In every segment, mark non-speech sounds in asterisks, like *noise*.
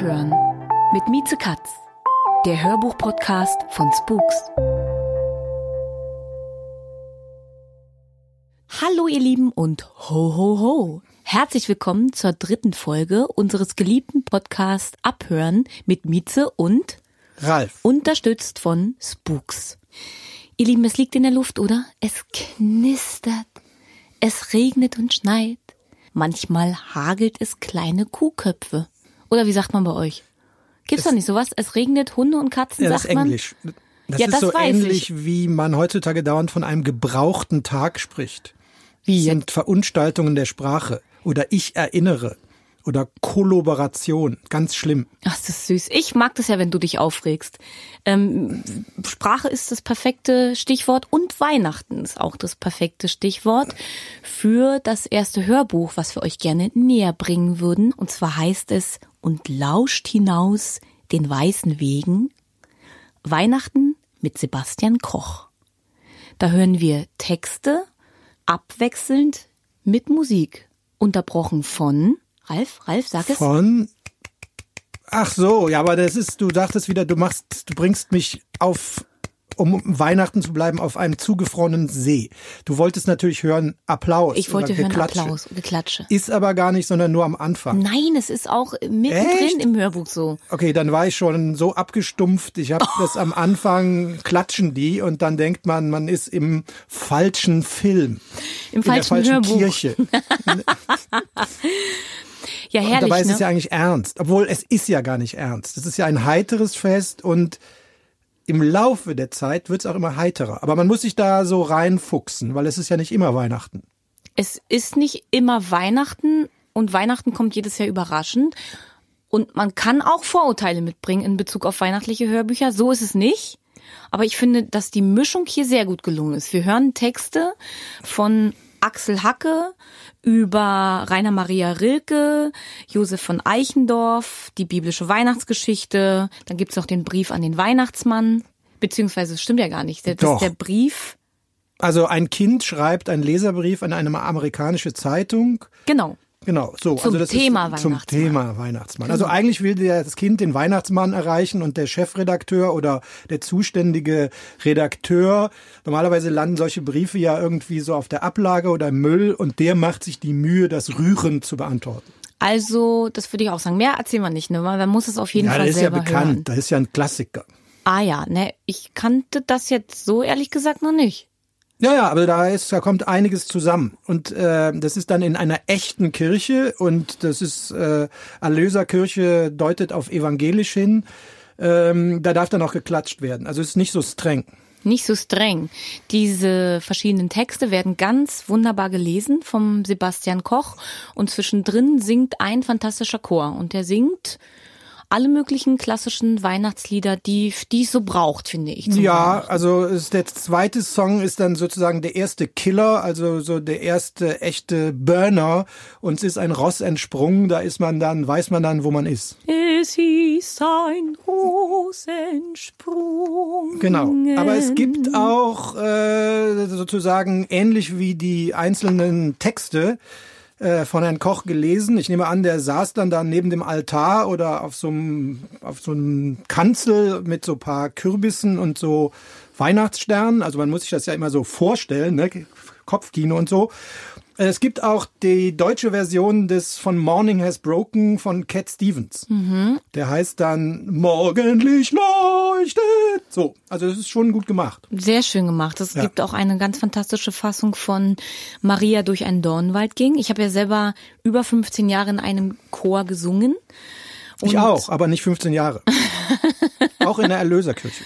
Abhören mit Mieze Katz, der Hörbuch-Podcast von Spooks. Hallo ihr Lieben und ho ho ho. Herzlich willkommen zur dritten Folge unseres geliebten Podcasts Abhören mit Mieze und Ralf. Unterstützt von Spooks. Ihr Lieben, es liegt in der Luft, oder? Es knistert. Es regnet und schneit. Manchmal hagelt es kleine Kuhköpfe. Oder wie sagt man bei euch? Gibt's da nicht sowas? Es regnet Hunde und Katzen, Ja, das sagt ist man? Englisch. Das Ja, ist das so weiß ähnlich, wie man heutzutage dauernd von einem gebrauchten Tag spricht. Wie Das sind Verunstaltungen der Sprache. Oder ich erinnere. Oder Kollaboration. Ganz schlimm. Ach, das ist süß. Ich mag das ja, wenn du dich aufregst. Ähm, Sprache ist das perfekte Stichwort und Weihnachten ist auch das perfekte Stichwort für das erste Hörbuch, was wir euch gerne näher bringen würden. Und zwar heißt es Und lauscht hinaus den weißen Wegen. Weihnachten mit Sebastian Koch. Da hören wir Texte abwechselnd mit Musik. Unterbrochen von Ralf, Ralf, sag es. Von. Ach so, ja, aber das ist, du dachtest wieder, du machst, du bringst mich auf, um Weihnachten zu bleiben, auf einem zugefrorenen See. Du wolltest natürlich hören Applaus. Ich wollte hören Geklatsche. Applaus, Geklatsche. Ist aber gar nicht, sondern nur am Anfang. Nein, es ist auch mittendrin Echt? im Hörbuch so. Okay, dann war ich schon so abgestumpft. Ich habe das am Anfang klatschen die und dann denkt man, man ist im falschen Film, Im in der falschen, falschen Hörbuch. Kirche. *laughs* Ja, Und herrlich, dabei ist ne? es ja eigentlich ernst, obwohl es ist ja gar nicht ernst. Es ist ja ein heiteres Fest und im Laufe der Zeit wird es auch immer heiterer. Aber man muss sich da so reinfuchsen, weil es ist ja nicht immer Weihnachten. es ist nicht immer Weihnachten und Weihnachten kommt jedes Jahr überraschend. Und man kann auch Vorurteile mitbringen in Bezug auf weihnachtliche Hörbücher. So ist es nicht. Aber ich finde, dass die Mischung hier sehr gut gelungen ist. Wir hören Texte von Axel Hacke über Rainer Maria Rilke, Josef von Eichendorff, die biblische Weihnachtsgeschichte. Dann gibt's noch den Brief an den Weihnachtsmann. Beziehungsweise, es stimmt ja gar nicht. Das Doch. ist der Brief. Also ein Kind schreibt einen Leserbrief an eine amerikanische Zeitung. Genau. Genau, so. Zum also das Thema ist zum Weihnachtsmann. Thema Weihnachtsmann. Also eigentlich will das Kind den Weihnachtsmann erreichen und der Chefredakteur oder der zuständige Redakteur. Normalerweise landen solche Briefe ja irgendwie so auf der Ablage oder im Müll und der macht sich die Mühe, das rührend zu beantworten. Also, das würde ich auch sagen. Mehr erzählen wir nicht, ne? Man muss es auf jeden Ja, Fall das ist ja selber bekannt. hören. Das ist ja ein Klassiker. Ah ja, ne, ich kannte das jetzt so ehrlich gesagt noch nicht. Ja, ja, aber da ist, da kommt einiges zusammen. Und äh, das ist dann in einer echten Kirche und das ist äh, Erlöserkirche deutet auf evangelisch hin. Ähm, da darf dann auch geklatscht werden. Also es ist nicht so streng. Nicht so streng. Diese verschiedenen Texte werden ganz wunderbar gelesen vom Sebastian Koch und zwischendrin singt ein fantastischer Chor und der singt alle möglichen klassischen Weihnachtslieder, die, die es so braucht, finde ich. Ja, also ist der zweite Song ist dann sozusagen der erste Killer, also so der erste echte Burner. Uns ist ein Ross entsprungen, da ist man dann, weiß man dann, wo man ist. Es ist ein Rosensprung. Genau. Aber es gibt auch äh, sozusagen ähnlich wie die einzelnen Texte äh, von Herrn Koch gelesen. Ich nehme an, der saß dann da neben dem Altar oder auf so einem auf so einem Kanzel mit so paar Kürbissen und so Weihnachtssternen. Also man muss sich das ja immer so vorstellen, ne? Kopfkino und so. Äh, Es gibt auch die deutsche Version des von Morning Has Broken von Cat Stevens. Der heißt dann Morgenlicht leuchtet. So, also das ist schon gut gemacht. Sehr schön gemacht. Es Ja. gibt auch eine ganz fantastische Fassung von Maria durch einen Dornwald ging. Ich habe ja selber über 15 Jahre in einem Chor gesungen. Ich auch, aber nicht 15 Jahre. *laughs* auch in der Erlöserkirche.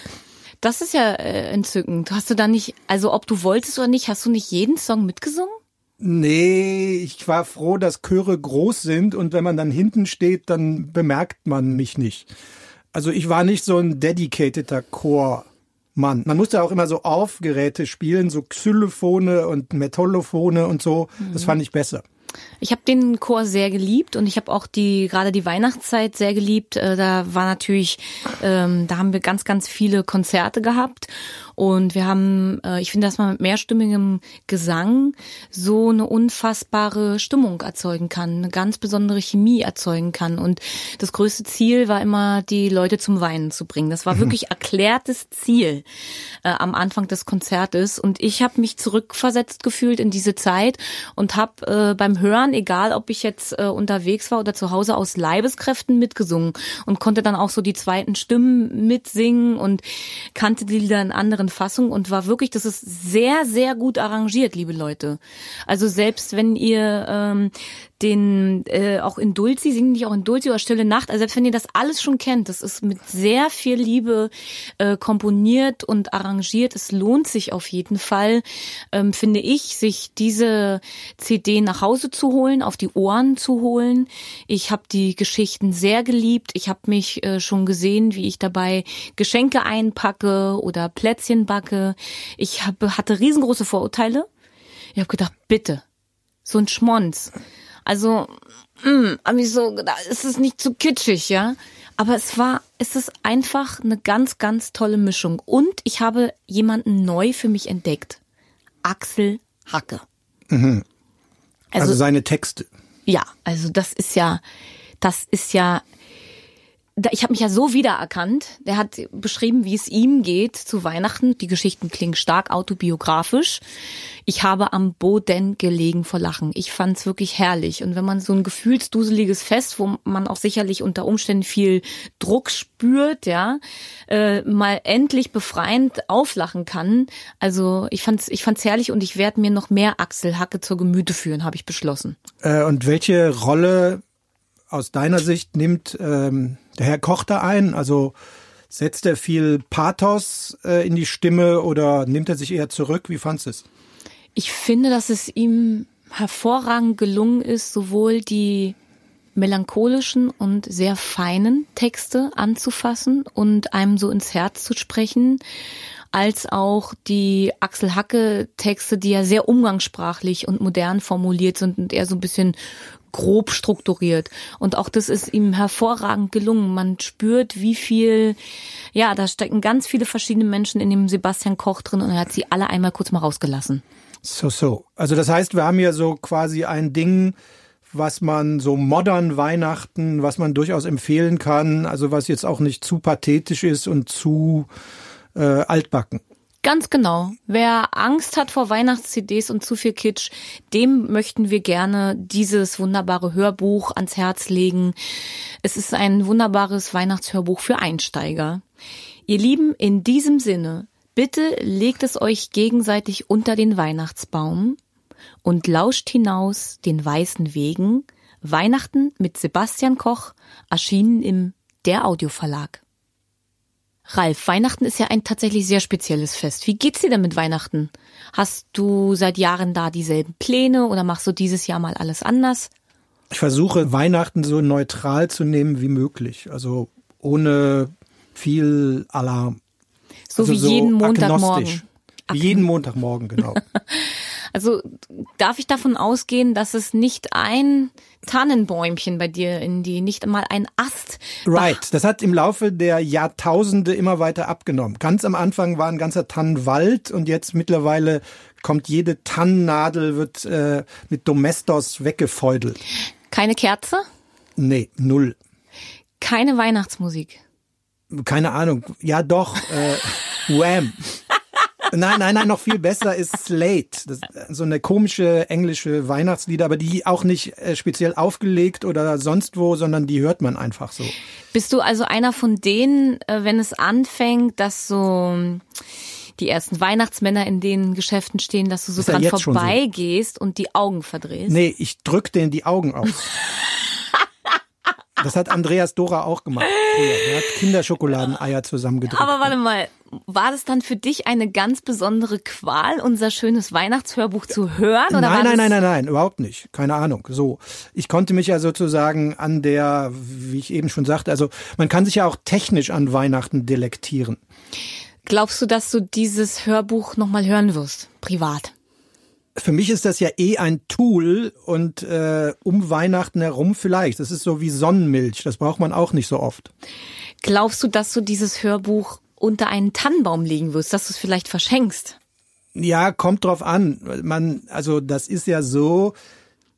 Das ist ja äh, entzückend. Hast du da nicht, also ob du wolltest oder nicht, hast du nicht jeden Song mitgesungen? Nee, ich war froh, dass Chöre groß sind und wenn man dann hinten steht, dann bemerkt man mich nicht. Also ich war nicht so ein dedicateder Chormann. Man musste auch immer so Aufgeräte spielen, so Xylophone und Metallophone und so. Das fand ich besser. Ich habe den Chor sehr geliebt und ich habe auch die gerade die Weihnachtszeit sehr geliebt. Äh, Da war natürlich, ähm, da haben wir ganz, ganz viele Konzerte gehabt Und wir haben, äh, ich finde, dass man mit mehrstimmigem Gesang so eine unfassbare Stimmung erzeugen kann, eine ganz besondere Chemie erzeugen kann. Und das größte Ziel war immer, die Leute zum Weinen zu bringen. Das war *laughs* wirklich erklärtes Ziel äh, am Anfang des Konzertes. Und ich habe mich zurückversetzt gefühlt in diese Zeit und habe äh, beim Hören, egal ob ich jetzt äh, unterwegs war oder zu Hause, aus Leibeskräften mitgesungen und konnte dann auch so die zweiten Stimmen mitsingen und kannte die Lieder in anderen Fassungen und war wirklich, das ist sehr, sehr gut arrangiert, liebe Leute. Also selbst wenn ihr ähm, den äh, auch in Dulci, singen nicht auch in Dulci oder Stille Nacht, also selbst wenn ihr das alles schon kennt, das ist mit sehr viel Liebe äh, komponiert und arrangiert. Es lohnt sich auf jeden Fall, ähm, finde ich, sich diese CD nach Hause zu holen, auf die Ohren zu holen. Ich habe die Geschichten sehr geliebt. Ich habe mich äh, schon gesehen, wie ich dabei Geschenke einpacke oder Plätzchen backe. Ich hab, hatte riesengroße Vorurteile. Ich habe gedacht, bitte, so ein Schmonz also, mh, hm, hab ich so gedacht, es ist nicht zu kitschig, ja. Aber es war, es ist einfach eine ganz, ganz tolle Mischung. Und ich habe jemanden neu für mich entdeckt. Axel Hacke. Mhm. Also, also seine Texte. Ja, also das ist ja, das ist ja ich habe mich ja so wiedererkannt. Der hat beschrieben, wie es ihm geht zu Weihnachten. Die Geschichten klingen stark autobiografisch. Ich habe am Boden gelegen vor Lachen. Ich fand's wirklich herrlich. Und wenn man so ein gefühlsduseliges Fest, wo man auch sicherlich unter Umständen viel Druck spürt, ja, äh, mal endlich befreiend auflachen kann. Also ich fand's, ich fand's herrlich und ich werde mir noch mehr Axel Hacke zur Gemüte führen, habe ich beschlossen. Äh, und welche Rolle aus deiner Sicht nimmt ähm, der Herr Koch da ein? Also setzt er viel Pathos äh, in die Stimme oder nimmt er sich eher zurück? Wie fandst du es? Ich finde, dass es ihm hervorragend gelungen ist, sowohl die melancholischen und sehr feinen Texte anzufassen und einem so ins Herz zu sprechen, als auch die Axel Hacke Texte, die ja sehr umgangssprachlich und modern formuliert sind und eher so ein bisschen grob strukturiert. Und auch das ist ihm hervorragend gelungen. Man spürt, wie viel, ja, da stecken ganz viele verschiedene Menschen in dem Sebastian Koch drin und er hat sie alle einmal kurz mal rausgelassen. So, so. Also das heißt, wir haben hier so quasi ein Ding, was man so modern Weihnachten, was man durchaus empfehlen kann, also was jetzt auch nicht zu pathetisch ist und zu äh, altbacken. Ganz genau. Wer Angst hat vor Weihnachts-CDs und zu viel Kitsch, dem möchten wir gerne dieses wunderbare Hörbuch ans Herz legen. Es ist ein wunderbares Weihnachtshörbuch für Einsteiger. Ihr Lieben, in diesem Sinne, bitte legt es euch gegenseitig unter den Weihnachtsbaum und lauscht hinaus den weißen Wegen. Weihnachten mit Sebastian Koch, erschienen im Der Audioverlag. Ralf, Weihnachten ist ja ein tatsächlich sehr spezielles Fest. Wie geht's dir denn mit Weihnachten? Hast du seit Jahren da dieselben Pläne oder machst du dieses Jahr mal alles anders? Ich versuche Weihnachten so neutral zu nehmen wie möglich, also ohne viel Alarm. So also wie so jeden Montagmorgen. Wie jeden Montagmorgen, genau. *laughs* also darf ich davon ausgehen, dass es nicht ein Tannenbäumchen bei dir in die, nicht einmal ein Ast. Right. Das hat im Laufe der Jahrtausende immer weiter abgenommen. Ganz am Anfang war ein ganzer Tannenwald und jetzt mittlerweile kommt jede Tannennadel, wird äh, mit Domestos weggefeudelt. Keine Kerze? Nee, null. Keine Weihnachtsmusik? Keine Ahnung. Ja, doch. Äh, *laughs* Wham. Nein, nein, nein, noch viel besser ist Slate. Das ist so eine komische englische Weihnachtslieder, aber die auch nicht äh, speziell aufgelegt oder sonst wo, sondern die hört man einfach so. Bist du also einer von denen, äh, wenn es anfängt, dass so die ersten Weihnachtsmänner in den Geschäften stehen, dass du so dran vorbeigehst so. und die Augen verdrehst? Nee, ich drück denen die Augen aus. *laughs* Das hat Andreas Dora auch gemacht früher. Er hat Kinderschokoladeneier zusammengedrückt. Aber warte mal, war das dann für dich eine ganz besondere Qual, unser schönes Weihnachtshörbuch zu hören? Oder nein, nein, nein, nein, nein, überhaupt nicht. Keine Ahnung. So, ich konnte mich ja sozusagen an der, wie ich eben schon sagte, also man kann sich ja auch technisch an Weihnachten delektieren. Glaubst du, dass du dieses Hörbuch nochmal hören wirst, privat? Für mich ist das ja eh ein Tool und äh, um Weihnachten herum vielleicht. Das ist so wie Sonnenmilch. Das braucht man auch nicht so oft. Glaubst du, dass du dieses Hörbuch unter einen Tannenbaum legen wirst, dass du es vielleicht verschenkst. Ja, kommt drauf an. Man, also das ist ja so,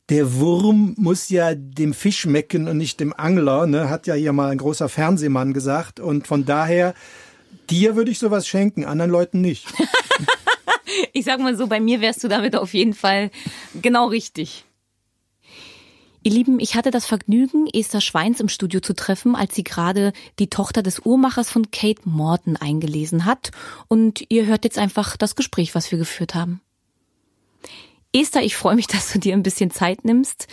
der Wurm muss ja dem Fisch schmecken und nicht dem Angler, ne? hat ja hier mal ein großer Fernsehmann gesagt. Und von daher, dir würde ich sowas schenken, anderen Leuten nicht. *laughs* ich sag mal so, bei mir wärst du damit auf jeden Fall genau richtig. Ihr Lieben, ich hatte das Vergnügen, Esther Schweins im Studio zu treffen, als sie gerade die Tochter des Uhrmachers von Kate Morton eingelesen hat. Und ihr hört jetzt einfach das Gespräch, was wir geführt haben. Esther, ich freue mich, *laughs* dass du dir ein bisschen Zeit nimmst.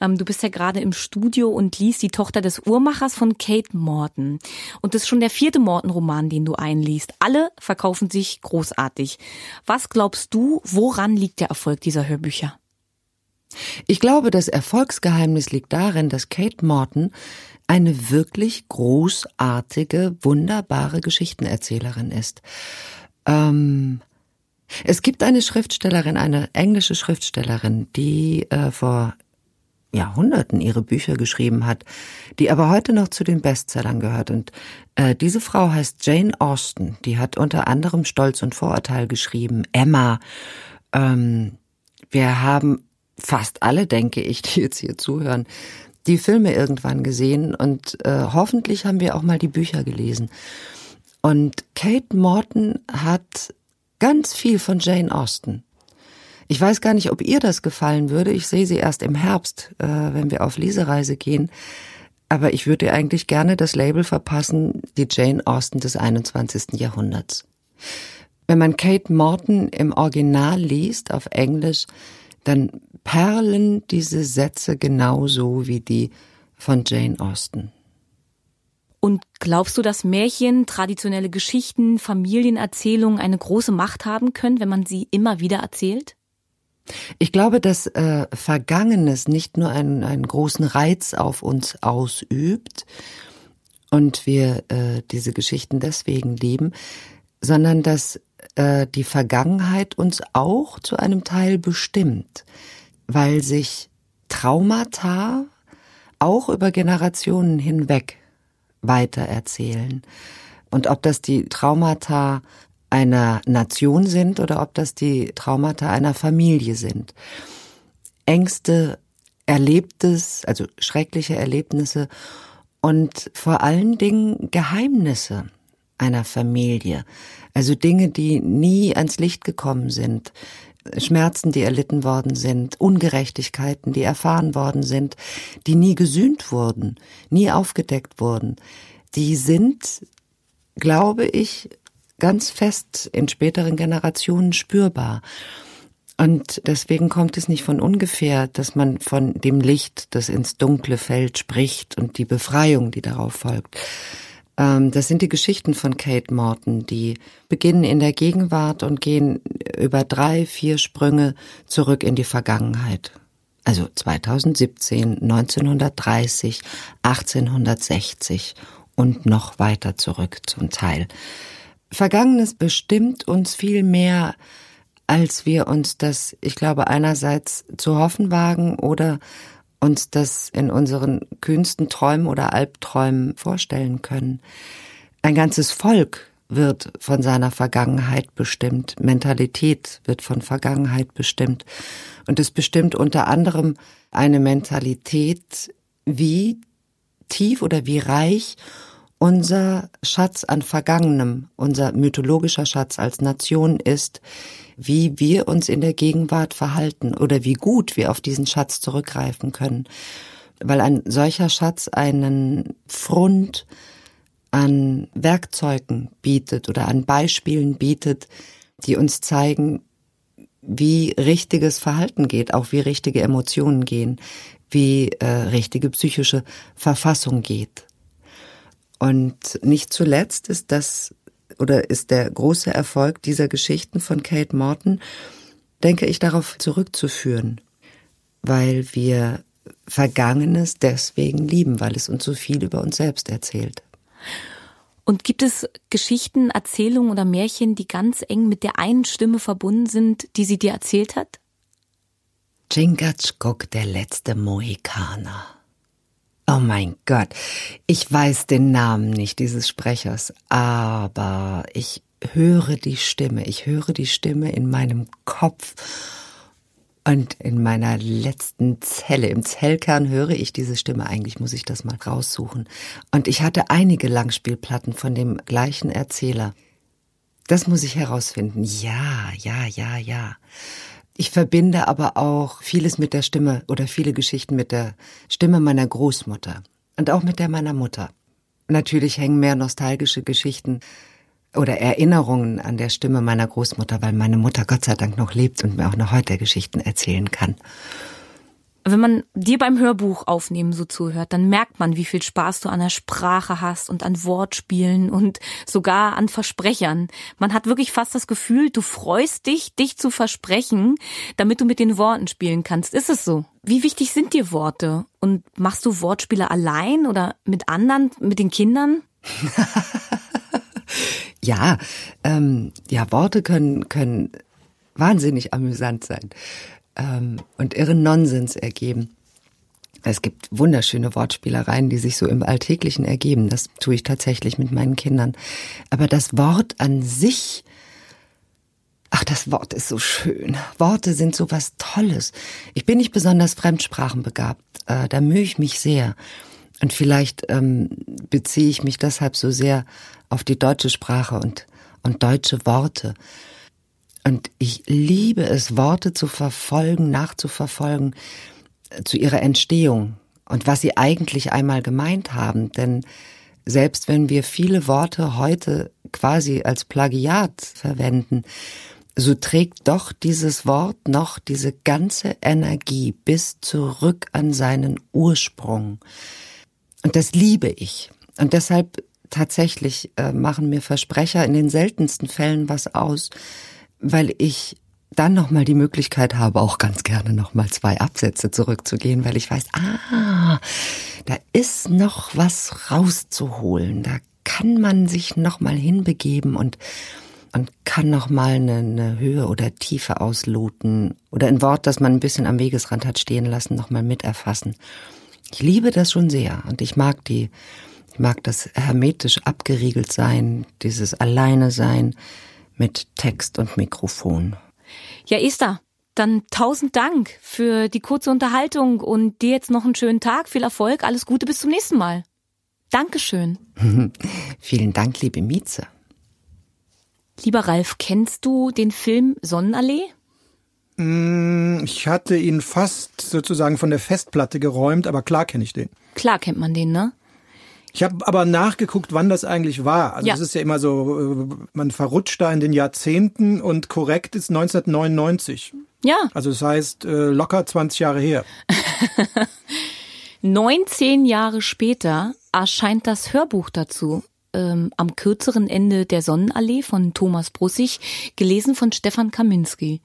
Ähm, du bist ja gerade im Studio und liest die Tochter des Uhrmachers von Kate Morton. Und das ist schon der vierte Morton-Roman, den du einliest. Alle verkaufen sich großartig. Was glaubst du, woran liegt der Erfolg dieser Hörbücher? Ich glaube, das Erfolgsgeheimnis liegt darin, dass Kate Morton eine wirklich großartige, wunderbare Geschichtenerzählerin ist. Ähm, es gibt eine Schriftstellerin, eine englische Schriftstellerin, die äh, vor Jahrhunderten ihre Bücher geschrieben hat, die aber heute noch zu den Bestsellern gehört. Und äh, diese Frau heißt Jane Austen. Die hat unter anderem Stolz und Vorurteil geschrieben, Emma. Ähm, wir haben fast alle, denke ich, die jetzt hier zuhören, die Filme irgendwann gesehen und äh, hoffentlich haben wir auch mal die Bücher gelesen. Und Kate Morton hat ganz viel von Jane Austen. Ich weiß gar nicht, ob ihr das gefallen würde. Ich sehe sie erst im Herbst, äh, wenn wir auf Lesereise gehen. Aber ich würde ihr eigentlich gerne das Label verpassen, die Jane Austen des 21. Jahrhunderts. Wenn man Kate Morton im Original liest, auf Englisch, dann perlen diese Sätze genauso wie die von Jane Austen. Und glaubst du, dass Märchen, traditionelle Geschichten, Familienerzählungen eine große Macht haben können, wenn man sie immer wieder erzählt? Ich glaube, dass äh, Vergangenes nicht nur einen, einen großen Reiz auf uns ausübt und wir äh, diese Geschichten deswegen lieben, sondern dass äh, die Vergangenheit uns auch zu einem Teil bestimmt, weil sich Traumata auch über Generationen hinweg weitererzählen. Und ob das die Traumata einer Nation sind oder ob das die Traumata einer Familie sind. Ängste, Erlebtes, also schreckliche Erlebnisse und vor allen Dingen Geheimnisse einer Familie. Also Dinge, die nie ans Licht gekommen sind, Schmerzen, die erlitten worden sind, Ungerechtigkeiten, die erfahren worden sind, die nie gesühnt wurden, nie aufgedeckt wurden, die sind, glaube ich, ganz fest in späteren Generationen spürbar. Und deswegen kommt es nicht von ungefähr, dass man von dem Licht, das ins Dunkle fällt, spricht und die Befreiung, die darauf folgt. Ähm, das sind die Geschichten von Kate Morton, die beginnen in der Gegenwart und gehen über drei, vier Sprünge zurück in die Vergangenheit. Also 2017, 1930, 1860 und noch weiter zurück zum Teil. Vergangenes bestimmt uns viel mehr, als wir uns das, ich glaube, einerseits zu hoffen wagen oder uns das in unseren kühnsten Träumen oder Albträumen vorstellen können. Ein ganzes Volk wird von seiner Vergangenheit bestimmt, Mentalität wird von Vergangenheit bestimmt. Und es bestimmt unter anderem eine Mentalität, wie tief oder wie reich unser Schatz an Vergangenem, unser mythologischer Schatz als Nation ist, wie wir uns in der Gegenwart verhalten oder wie gut wir auf diesen Schatz zurückgreifen können. Weil ein solcher Schatz einen Frund an Werkzeugen bietet oder an Beispielen bietet, die uns zeigen, wie richtiges Verhalten geht, auch wie richtige Emotionen gehen, wie äh, richtige psychische Verfassung geht. Und nicht zuletzt ist das oder ist der große Erfolg dieser Geschichten von Kate Morton, denke ich, darauf zurückzuführen, weil wir Vergangenes deswegen lieben, weil es uns so viel über uns selbst erzählt. Und gibt es Geschichten, Erzählungen oder Märchen, die ganz eng mit der einen Stimme verbunden sind, die sie dir erzählt hat? Chingachgook, der letzte Mohikaner. Oh mein Gott, ich weiß den Namen nicht dieses Sprechers, aber ich höre die Stimme, ich höre die Stimme in meinem Kopf und in meiner letzten Zelle, im Zellkern höre ich diese Stimme. Eigentlich muss ich das mal raussuchen. Und ich hatte einige Langspielplatten von dem gleichen Erzähler. Das muss ich herausfinden. Ja, ja, ja, ja. Ich verbinde aber auch vieles mit der Stimme oder viele Geschichten mit der Stimme meiner Großmutter und auch mit der meiner Mutter. Natürlich hängen mehr nostalgische Geschichten oder Erinnerungen an der Stimme meiner Großmutter, weil meine Mutter Gott sei Dank noch lebt und mir auch noch heute Geschichten erzählen kann. Wenn man dir beim Hörbuch aufnehmen so zuhört, dann merkt man, wie viel Spaß du an der Sprache hast und an Wortspielen und sogar an Versprechern. Man hat wirklich fast das Gefühl, du freust dich, dich zu versprechen, damit du mit den Worten spielen kannst. Ist es so? Wie wichtig sind dir Worte? Und machst du Wortspiele allein oder mit anderen, mit den Kindern? *laughs* ja, ähm, ja, Worte können, können wahnsinnig amüsant sein ähm, und irren Nonsens ergeben. Es gibt wunderschöne Wortspielereien, die sich so im Alltäglichen ergeben. Das tue ich tatsächlich mit meinen Kindern. Aber das Wort an sich, ach, das Wort ist so schön. Worte sind so was Tolles. Ich bin nicht besonders fremdsprachenbegabt. Äh, da mühe ich mich sehr. Und vielleicht ähm, beziehe ich mich deshalb so sehr auf die deutsche Sprache und, und deutsche Worte. Und ich liebe es, Worte zu verfolgen, nachzuverfolgen äh, zu ihrer Entstehung und was sie eigentlich einmal gemeint haben. Denn selbst wenn wir viele Worte heute quasi als Plagiat verwenden, so trägt doch dieses Wort noch diese ganze Energie bis zurück an seinen Ursprung. Und das liebe ich. Und deshalb tatsächlich äh, machen mir Versprecher in den seltensten Fällen was aus, weil ich dann nochmal die Möglichkeit habe, auch ganz gerne nochmal zwei Absätze zurückzugehen, weil ich weiß, ah, da ist noch was rauszuholen, da kann man sich nochmal hinbegeben und und kann noch mal eine, eine Höhe oder Tiefe ausloten oder ein Wort, das man ein bisschen am Wegesrand hat stehen lassen, noch mal miterfassen. Ich liebe das schon sehr und ich mag die, ich mag das hermetisch abgeriegelt sein, dieses Alleine sein, mit Text und Mikrofon. Ja, Esther, dann tausend Dank für die kurze Unterhaltung und dir jetzt noch einen schönen Tag, viel Erfolg, alles Gute, bis zum nächsten Mal. Dankeschön. *laughs* Vielen Dank, liebe Mieze. Lieber Ralf, kennst du den Film Sonnenallee? Mm, ich hatte ihn fast sozusagen von der Festplatte geräumt, aber klar kenne ich den. Klar kennt man den, ne? Ich habe aber nachgeguckt, wann das eigentlich war. Also es ist ja immer so, äh, man verrutscht da in den Jahrzehnten und korrekt ist 1999. Ja. Also das heißt äh, locker 20 Jahre her. *laughs* 19 Jahre später erscheint das Hörbuch dazu. Ähm, am kürzeren Ende der Sonnenallee von Thomas Brussig, gelesen von Stefan Kaminski.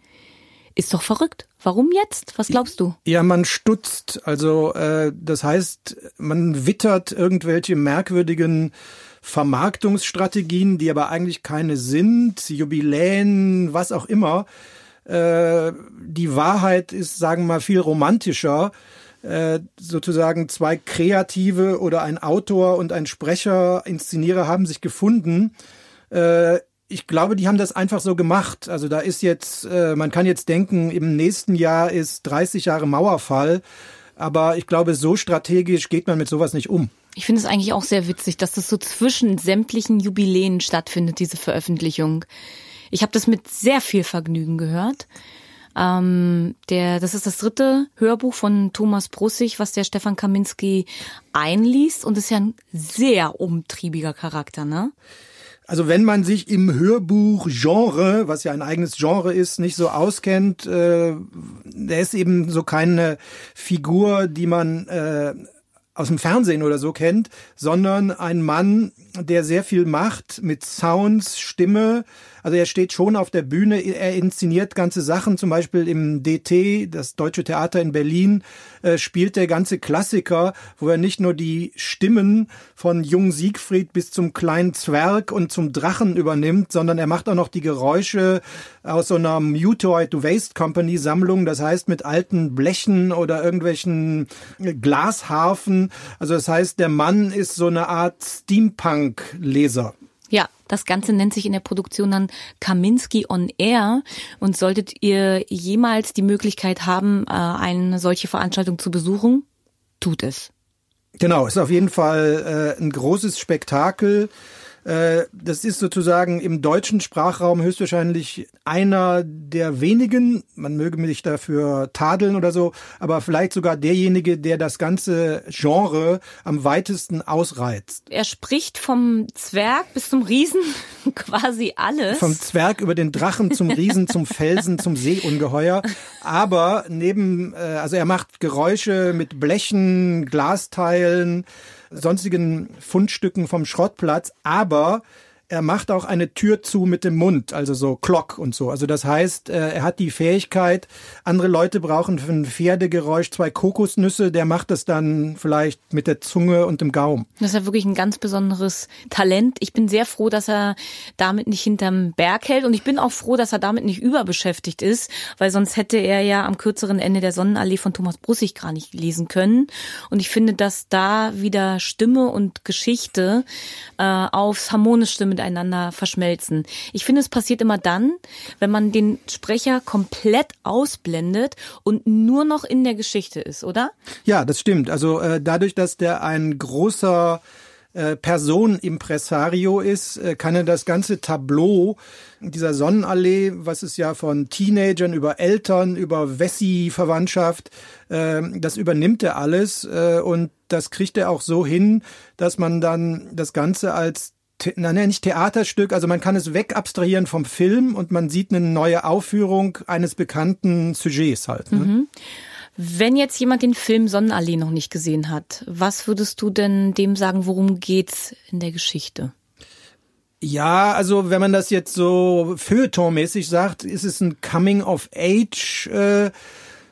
Ist doch verrückt. Warum jetzt? Was glaubst du? Ja, man stutzt. Also äh, das heißt, man wittert irgendwelche merkwürdigen Vermarktungsstrategien, die aber eigentlich keine sind, Jubiläen, was auch immer. Äh, die Wahrheit ist, sagen wir mal, viel romantischer. Äh, sozusagen zwei Kreative oder ein Autor und ein Sprecher, Inszenierer haben sich gefunden. Ich glaube, die haben das einfach so gemacht. Also da ist jetzt, äh, man kann jetzt denken, im nächsten Jahr ist 30 Jahre Mauerfall. Aber ich glaube, so strategisch geht man mit sowas nicht um. Ich finde es eigentlich auch sehr witzig, dass das so zwischen sämtlichen Jubiläen stattfindet, diese Veröffentlichung. Ich habe das mit sehr viel Vergnügen gehört. Ähm, der, das ist das dritte Hörbuch von Thomas Brussig, was der Stefan Kaminski einliest und ist ja ein sehr umtriebiger Charakter, ne? Also wenn man sich im Hörbuch-Genre, was ja ein eigenes Genre ist, nicht so auskennt, äh, der ist eben so keine Figur, die man äh, aus dem Fernsehen oder so kennt, sondern ein Mann, der sehr viel macht mit Sounds, Stimme. Also er steht schon auf der Bühne, er inszeniert ganze Sachen, zum Beispiel im DT, das Deutsche Theater in Berlin, äh, spielt der ganze Klassiker, wo er nicht nur die Stimmen von Jung Siegfried bis zum kleinen Zwerg und zum Drachen übernimmt, sondern er macht auch noch die Geräusche aus so einer Mutoid Waste Company Sammlung, das heißt mit alten Blechen oder irgendwelchen Glasharfen. Also das heißt, der Mann ist so eine Art Steampunk-Leser. Ja, das Ganze nennt sich in der Produktion dann Kaminski on Air. Und solltet ihr jemals die Möglichkeit haben, äh, eine solche Veranstaltung zu besuchen, tut es. Genau, ist auf jeden Fall äh, ein großes Spektakel. Äh, das ist sozusagen im deutschen Sprachraum höchstwahrscheinlich einer der wenigen, man möge mich dafür tadeln oder so, aber vielleicht sogar derjenige, der das ganze Genre am weitesten ausreizt. Er spricht vom Zwerg bis zum Riesen *laughs* quasi alles. Vom Zwerg über den Drachen zum Riesen, zum Felsen, zum Seeungeheuer. Aber neben, äh, also er macht Geräusche mit Blechen, Glasteilen, sonstigen Fundstücken vom Schrottplatz, aber er macht auch eine Tür zu mit dem Mund, also so Klock und so. Also das heißt, äh, er hat die Fähigkeit, andere Leute brauchen für ein Pferdegeräusch zwei Kokosnüsse, der macht das dann vielleicht mit der Zunge und dem Gaumen. Das ist ja wirklich ein ganz besonderes Talent. Ich bin sehr froh, dass er damit nicht hinterm Berg hält und ich bin auch froh, dass er damit nicht überbeschäftigt ist, weil sonst hätte er ja am kürzeren Ende der Sonnenallee von Thomas Brussig gar nicht lesen können. Und ich finde, dass da wieder Stimme und Geschichte äh, aufs harmonischste miteinander verschmelzen. Ich finde, es passiert immer dann, wenn man den Sprecher komplett ausblendet und nur noch in der Geschichte ist, oder? Ja, das stimmt. Also äh, dadurch, dass der ein großer äh, Personenimpresario ist, äh, kann er das ganze Tableau dieser Sonnenallee, was es ja von Teenagern über Eltern, über Wessi-Verwandtschaft, äh, das übernimmt er alles äh, und das kriegt er auch so hin, dass man dann das Ganze als nein, nicht Theaterstück, also man kann es wegabstrahieren vom Film und man sieht eine neue Aufführung eines bekannten Sujets halt. Ne? Mhm. Wenn jetzt jemand den Film Sonnenallee noch nicht gesehen hat, was würdest du denn dem sagen, worum geht's in der Geschichte? Ja, also wenn man das jetzt so feuilletonmäßig sagt, ist es ein Coming-of-Age-Sache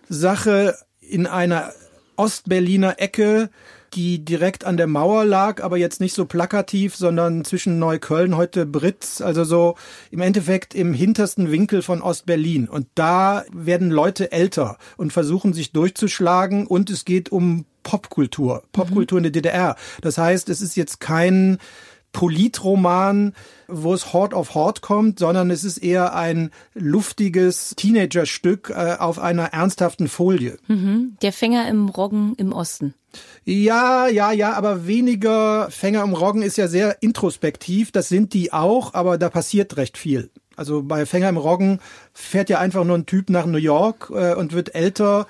äh, in einer Ostberliner Ecke, die direkt an der Mauer lag, aber jetzt nicht so plakativ, sondern zwischen Neukölln, heute Britz, also so im Endeffekt im hintersten Winkel von Ostberlin. Und da werden Leute älter und versuchen sich durchzuschlagen und es geht um Popkultur, Popkultur mhm. in der DDR. Das heißt, es ist jetzt kein Politroman, wo es Hort of Hort kommt, sondern es ist eher ein luftiges Teenagerstück äh, auf einer ernsthaften Folie. Mhm. Der Fänger im Roggen im Osten. Ja, ja, ja, aber weniger Fänger im Roggen ist ja sehr introspektiv. Das sind die auch, aber da passiert recht viel. Also bei Fänger im Roggen fährt ja einfach nur ein Typ nach New York äh, und wird älter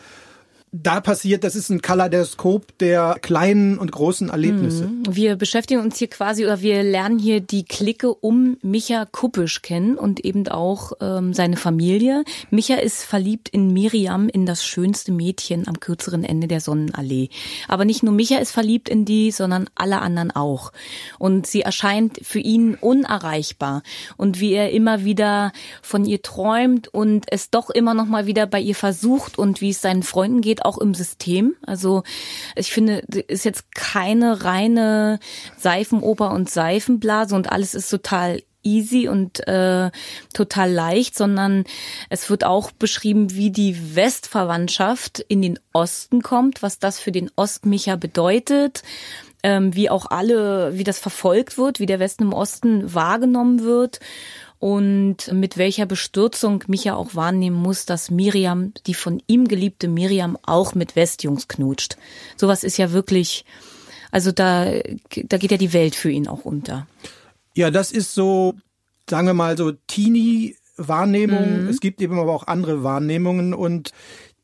da passiert, das ist ein Kaleidoskop der kleinen und großen Erlebnisse. Mhm. Wir beschäftigen uns hier quasi oder wir lernen hier die Clique um Micha Kuppisch kennen und eben auch ähm, seine Familie. Micha ist verliebt in Miriam, in das schönste Mädchen am kürzeren Ende der Sonnenallee. Aber nicht nur Micha ist verliebt in die, sondern alle anderen auch. Und sie erscheint für ihn unerreichbar. Und wie er immer wieder von ihr träumt und es doch immer noch mal wieder bei ihr versucht und wie es seinen Freunden geht, auch im System. Also ich finde, ist jetzt keine reine Seifenoper und Seifenblase und alles ist total easy und äh, total leicht, sondern es wird auch beschrieben, wie die Westverwandtschaft in den Osten kommt, was das für den Ostmicher bedeutet, ähm, wie auch alle, wie das verfolgt wird, wie der Westen im Osten wahrgenommen wird und mit welcher Bestürzung Micha auch wahrnehmen muss, dass Miriam, die von ihm geliebte Miriam, auch mit Westjungs knutscht. Sowas ist ja wirklich, also da, da geht ja die Welt für ihn auch unter. Ja, das ist so, sagen wir mal so Teenie Wahrnehmung. Mhm. Es gibt eben aber auch andere Wahrnehmungen und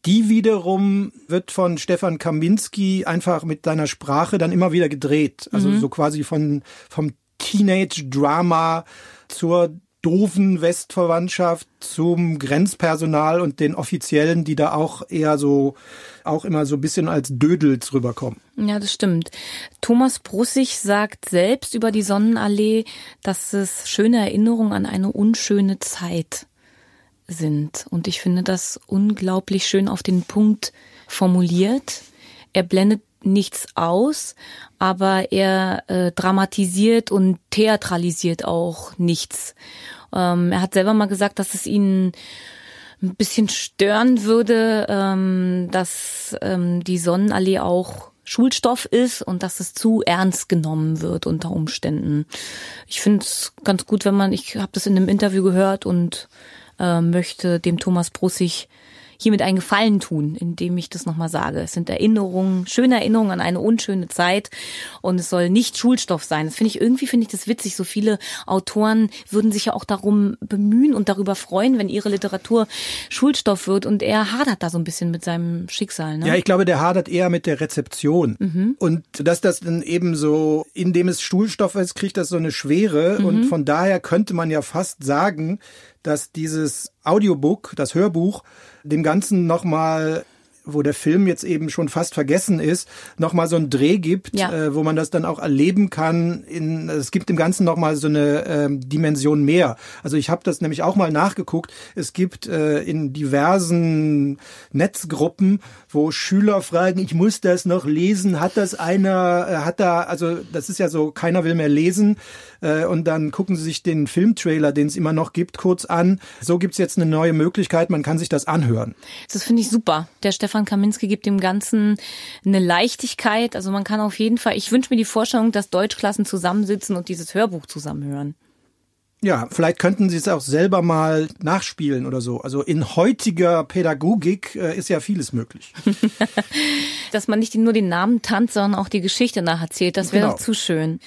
die wiederum wird von Stefan Kaminski einfach mit seiner Sprache dann immer wieder gedreht. Also mhm. so quasi von, vom Teenage Drama zur doofen Westverwandtschaft zum Grenzpersonal und den Offiziellen, die da auch eher so, auch immer so ein bisschen als Dödels rüberkommen. Ja, das stimmt. Thomas Brussig sagt selbst über die Sonnenallee, dass es schöne Erinnerungen an eine unschöne Zeit sind. Und ich finde das unglaublich schön auf den Punkt formuliert. Er blendet nichts aus, aber er äh, dramatisiert und theatralisiert auch nichts. Ähm, er hat selber mal gesagt, dass es ihn ein bisschen stören würde, ähm, dass ähm, die Sonnenallee auch Schulstoff ist und dass es zu ernst genommen wird unter Umständen. Ich finde es ganz gut, wenn man, ich habe das in einem Interview gehört und äh, möchte dem Thomas Brussig hiermit einen Gefallen tun, indem ich das nochmal sage. Es sind Erinnerungen, schöne Erinnerungen an eine unschöne Zeit und es soll nicht Schulstoff sein. Das finde ich irgendwie finde ich das witzig. So viele Autoren würden sich ja auch darum bemühen und darüber freuen, wenn ihre Literatur Schulstoff wird und er hadert da so ein bisschen mit seinem Schicksal. Ne? Ja, ich glaube, der hadert eher mit der Rezeption mhm. und dass das dann eben so, indem es Schulstoff ist, kriegt das so eine Schwere mhm. und von daher könnte man ja fast sagen, dass dieses Audiobook, das Hörbuch, dem Ganzen nochmal wo der Film jetzt eben schon fast vergessen ist, nochmal so einen Dreh gibt, ja. äh, wo man das dann auch erleben kann. In, es gibt dem Ganzen nochmal so eine äh, Dimension mehr. Also ich habe das nämlich auch mal nachgeguckt. Es gibt äh, in diversen Netzgruppen, wo Schüler fragen, ich muss das noch lesen, hat das einer, äh, hat da, also das ist ja so, keiner will mehr lesen. Äh, und dann gucken sie sich den Filmtrailer, den es immer noch gibt, kurz an. So gibt's jetzt eine neue Möglichkeit, man kann sich das anhören. Das finde ich super. Der Stefan Stefan Kaminski gibt dem Ganzen eine Leichtigkeit. Also man kann auf jeden Fall, ich wünsche mir die Vorstellung, dass Deutschklassen zusammensitzen und dieses Hörbuch zusammenhören. Ja, vielleicht könnten Sie es auch selber mal nachspielen oder so. Also in heutiger Pädagogik äh, ist ja vieles möglich. *laughs* Dass man nicht nur den Namen tanzt, sondern auch die Geschichte nacherzählt, das wäre genau. zu schön.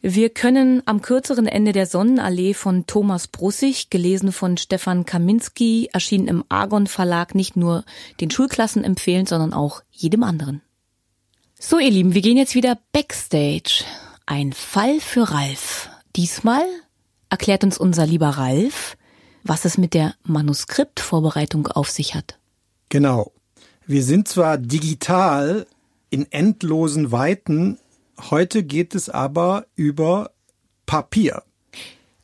Wir können am kürzeren Ende der Sonnenallee von Thomas Brussig, gelesen von Stefan Kaminski, erschienen im Argon Verlag, nicht nur den Schulklassen empfehlen, sondern auch jedem anderen. So, ihr Lieben, wir gehen jetzt wieder backstage. Ein Fall für Ralf. Diesmal erklärt uns unser lieber Ralf, was es mit der Manuskriptvorbereitung auf sich hat. Genau. Wir sind zwar digital in endlosen Weiten Heute geht es aber über Papier.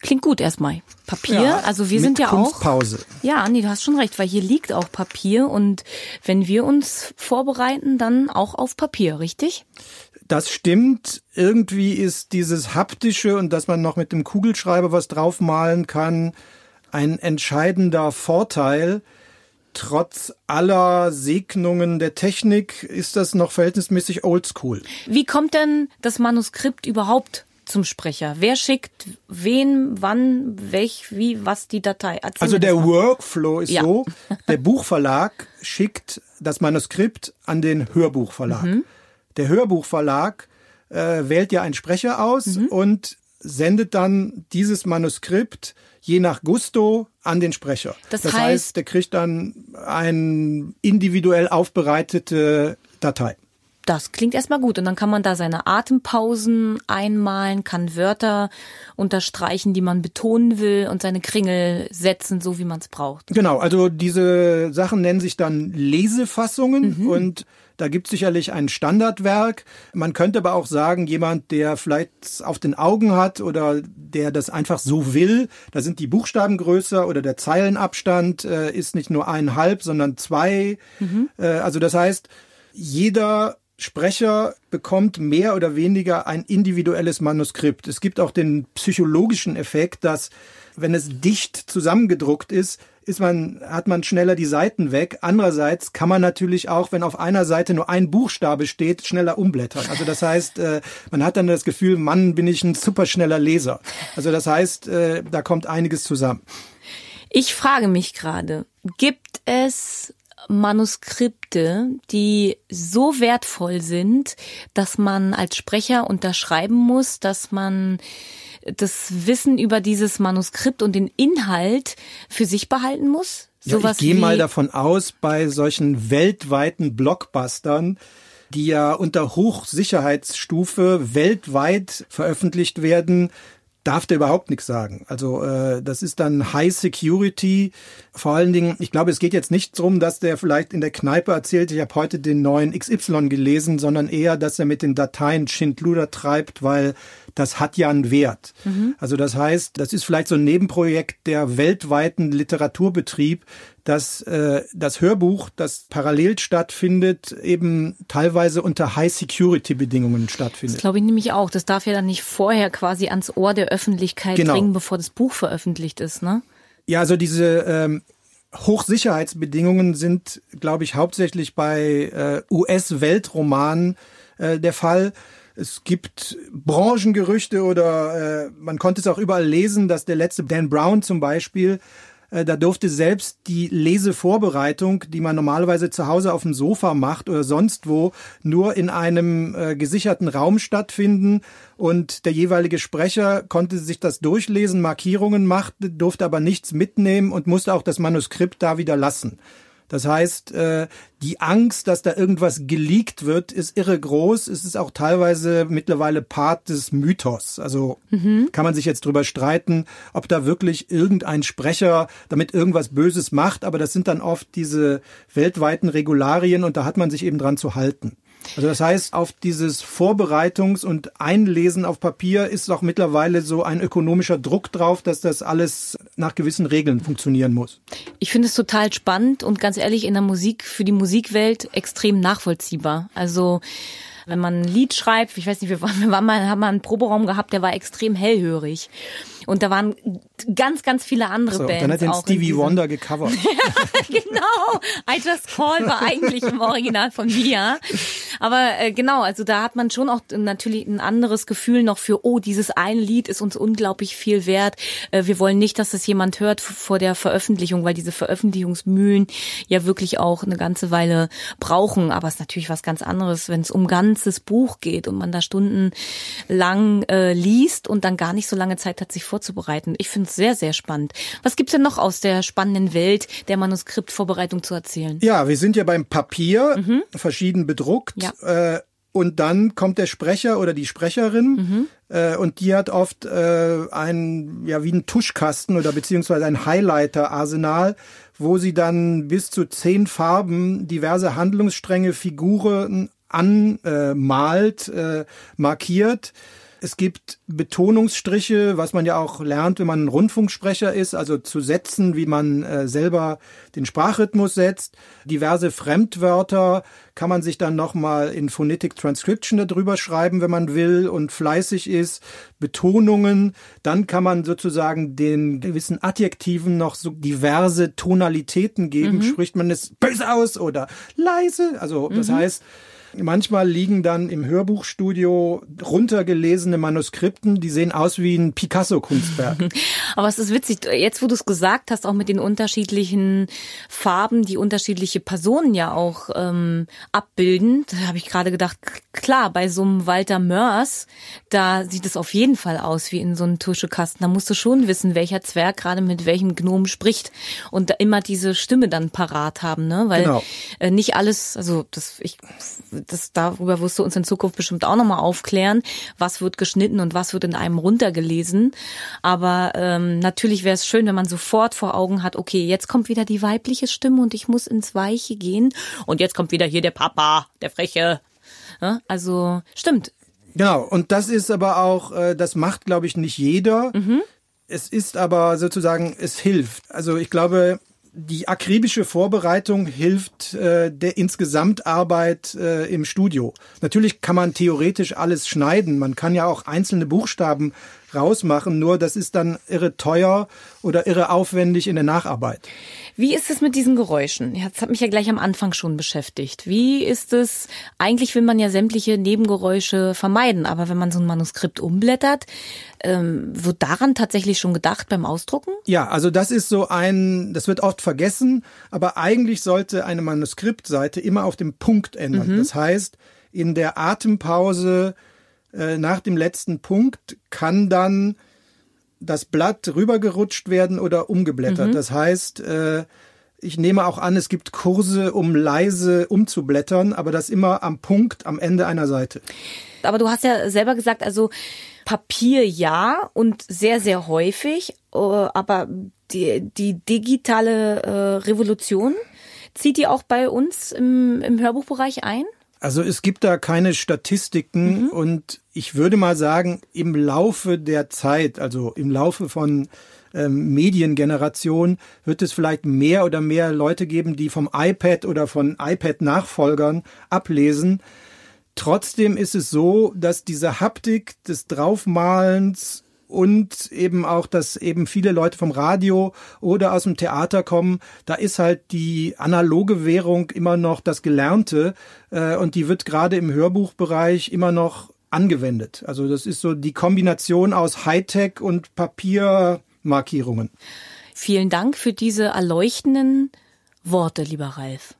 Klingt gut erstmal. Papier, ja, also wir sind ja Kunstpause. auch. Ja, nee, du hast schon recht, weil hier liegt auch Papier und wenn wir uns vorbereiten, dann auch auf Papier, richtig? Das stimmt. Irgendwie ist dieses haptische und dass man noch mit dem Kugelschreiber was draufmalen kann, ein entscheidender Vorteil trotz aller Segnungen der Technik ist das noch verhältnismäßig oldschool. Wie kommt denn das Manuskript überhaupt zum Sprecher? Wer schickt wen, wann, welch, wie, was die Datei? Erzähl also der Workflow ist ja. so, *laughs* der Buchverlag schickt das Manuskript an den Hörbuchverlag. Mhm. Der Hörbuchverlag äh, wählt ja einen Sprecher aus mhm. und sendet dann dieses Manuskript je nach Gusto an den Sprecher. Das, das heißt, heißt, der kriegt dann eine individuell aufbereitete Datei. Das klingt erstmal gut. Und dann kann man da seine Atempausen einmalen, kann Wörter unterstreichen, die man betonen will und seine Kringel setzen, so wie man es braucht. Genau, also diese Sachen nennen sich dann Lesefassungen mhm. und da gibt es sicherlich ein Standardwerk. Man könnte aber auch sagen, jemand, der vielleicht auf den Augen hat oder der das einfach so will, da sind die Buchstaben größer oder der Zeilenabstand äh, ist nicht nur eineinhalb, sondern zwei. Mhm. Äh, also das heißt, jeder Sprecher bekommt mehr oder weniger ein individuelles Manuskript. Es gibt auch den psychologischen Effekt, dass wenn es dicht zusammengedruckt ist, ist man, hat man schneller die Seiten weg. Andererseits kann man natürlich auch, wenn auf einer Seite nur ein Buchstabe steht, schneller umblättern. Also das heißt, äh, man hat dann das Gefühl, Mann, bin ich ein superschneller Leser. Also das heißt, äh, da kommt einiges zusammen. Ich frage mich gerade, gibt es Manuskripte, die so wertvoll sind, dass man als Sprecher unterschreiben muss, dass man das Wissen über dieses Manuskript und den Inhalt für sich behalten muss? Ja, ich gehe mal davon aus, bei solchen weltweiten Blockbustern, die ja unter Hochsicherheitsstufe weltweit veröffentlicht werden, darf der überhaupt nichts sagen. Also äh, das ist dann High Security. Vor allen Dingen, ich glaube, es geht jetzt nicht darum, dass der vielleicht in der Kneipe erzählt, ich habe heute den neuen XY gelesen, sondern eher, dass er mit den Dateien Schindluder treibt, weil das hat ja einen Wert. Mhm. Also das heißt, das ist vielleicht so ein Nebenprojekt der weltweiten Literaturbetrieb, dass äh, das Hörbuch, das parallel stattfindet, eben teilweise unter High-Security-Bedingungen stattfindet. Das glaube ich nämlich auch. Das darf ja dann nicht vorher quasi ans Ohr der Öffentlichkeit genau. dringen, bevor das Buch veröffentlicht ist, ne? Ja, also diese ähm, Hochsicherheitsbedingungen sind, glaube ich, hauptsächlich bei äh, US-Weltromanen äh, der Fall. Es gibt Branchengerüchte oder äh, man konnte es auch überall lesen, dass der letzte Dan Brown zum Beispiel da durfte selbst die Lesevorbereitung, die man normalerweise zu Hause auf dem Sofa macht oder sonst wo, nur in einem äh, gesicherten Raum stattfinden. Und der jeweilige Sprecher konnte sich das durchlesen, Markierungen machte, durfte aber nichts mitnehmen und musste auch das Manuskript da wieder lassen. Das heißt, äh, die Angst, dass da irgendwas geleakt wird, ist irre groß. Es ist auch teilweise mittlerweile Part des Mythos. Also mhm. kann man sich jetzt drüber streiten, ob da wirklich irgendein Sprecher damit irgendwas Böses macht. Aber das sind dann oft diese weltweiten Regularien und da hat man sich eben dran zu halten. Also das heißt, auf dieses Vorbereitungs- und Einlesen auf Papier ist auch mittlerweile so ein ökonomischer Druck drauf, dass das alles nach gewissen Regeln funktionieren muss. Ich finde es total spannend und ganz ehrlich in der Musik, für die Musikwelt extrem nachvollziehbar. Also wenn man ein Lied schreibt, ich weiß nicht, wir waren, wir waren mal, haben mal einen Proberaum gehabt, der war extrem hellhörig. Und da waren ganz, ganz viele andere so, Bands. Dann hat den Stevie Wonder gecovert. *laughs* ja, genau. I Just Call war eigentlich im Original von mir. Aber äh, genau, also da hat man schon auch natürlich ein anderes Gefühl noch für, oh, dieses eine Lied ist uns unglaublich viel wert. Äh, wir wollen nicht, dass das jemand hört vor der Veröffentlichung, weil diese Veröffentlichungsmühlen ja wirklich auch eine ganze Weile brauchen. Aber es ist natürlich was ganz anderes, wenn es um ganzes Buch geht und man da stundenlang äh, liest und dann gar nicht so lange Zeit hat, sich vorzubereiten. Ich finde es sehr, sehr spannend. Was gibt's denn noch aus der spannenden Welt der Manuskriptvorbereitung zu erzählen? Ja, wir sind ja beim Papier, mhm. verschieden bedruckt. Ja. Äh, und dann kommt der Sprecher oder die Sprecherin mhm. äh, und die hat oft äh, ein, ja, wie ein Tuschkasten oder beziehungsweise ein Highlighter-Arsenal, wo sie dann bis zu zehn Farben diverse Handlungsstränge, Figuren anmalt, äh, markiert es gibt Betonungsstriche, was man ja auch lernt, wenn man ein Rundfunksprecher ist, also zu setzen, wie man äh, selber den Sprachrhythmus setzt. Diverse Fremdwörter kann man sich dann nochmal in Phonetic Transcription darüber schreiben, wenn man will und fleißig ist. Betonungen. Dann kann man sozusagen den gewissen Adjektiven noch so diverse Tonalitäten geben. Mhm. Spricht man es böse aus oder leise? Also, das mhm. heißt, Manchmal liegen dann im Hörbuchstudio runtergelesene Manuskripten, die sehen aus wie ein Picasso-Kunstwerk. *laughs* Aber es ist witzig, jetzt wo du es gesagt hast, auch mit den unterschiedlichen Farben, die unterschiedliche Personen ja auch ähm, abbilden, da habe ich gerade gedacht, klar, bei so einem Walter Mörs, da sieht es auf jeden Fall aus wie in so einem Tuschekasten. Da musst du schon wissen, welcher Zwerg gerade mit welchem Gnom spricht und da immer diese Stimme dann parat haben, ne? Weil genau. äh, nicht alles, also das ich das darüber wirst du uns in Zukunft bestimmt auch nochmal aufklären, was wird geschnitten und was wird in einem runtergelesen. Aber ähm, natürlich wäre es schön, wenn man sofort vor Augen hat, okay, jetzt kommt wieder die weibliche Stimme und ich muss ins Weiche gehen. Und jetzt kommt wieder hier der Papa, der Freche. Ja, also stimmt. Genau, und das ist aber auch, äh, das macht, glaube ich, nicht jeder. Mhm. Es ist aber sozusagen, es hilft. Also ich glaube, die akribische Vorbereitung hilft äh, der Insgesamtarbeit äh, im Studio. Natürlich kann man theoretisch alles schneiden. Man kann ja auch einzelne Buchstaben rausmachen, nur das ist dann irre teuer oder irre aufwendig in der Nacharbeit. Wie ist es mit diesen Geräuschen? Das hat mich ja gleich am Anfang schon beschäftigt. Wie ist es? Eigentlich will man ja sämtliche Nebengeräusche vermeiden, aber wenn man so ein Manuskript umblättert, ähm, wird daran tatsächlich schon gedacht beim Ausdrucken? Ja, also das ist so ein, das wird oft vergessen, aber eigentlich sollte eine Manuskriptseite immer auf dem Punkt ändern. Mhm. Das heißt, in der Atempause äh, nach dem letzten Punkt kann dann das Blatt rübergerutscht werden oder umgeblättert. Mhm. Das heißt, äh, Ich nehme auch an, es gibt Kurse, um leise umzublättern, aber das immer am Punkt am Ende einer Seite. Aber du hast ja selber gesagt, also Papier ja und sehr, sehr häufig, äh, aber die, die digitale Revolution, zieht die auch bei uns im, im Hörbuchbereich ein? Also es gibt da keine Statistiken mhm. und ich würde mal sagen, im Laufe der Zeit, also im Laufe von ähm, Mediengeneration, wird es vielleicht mehr oder mehr Leute geben, die vom iPad oder von iPad-Nachfolgern ablesen. Trotzdem ist es so, dass diese Haptik des Draufmalens und eben auch, dass eben viele Leute vom Radio oder aus dem Theater kommen. Da ist halt die analoge Währung immer noch das Gelernte äh, und die wird gerade im Hörbuchbereich immer noch angewendet. Also das ist so die Kombination aus Hightech und Papiermarkierungen. Vielen Dank für diese erleuchtenden Worte, lieber Ralf.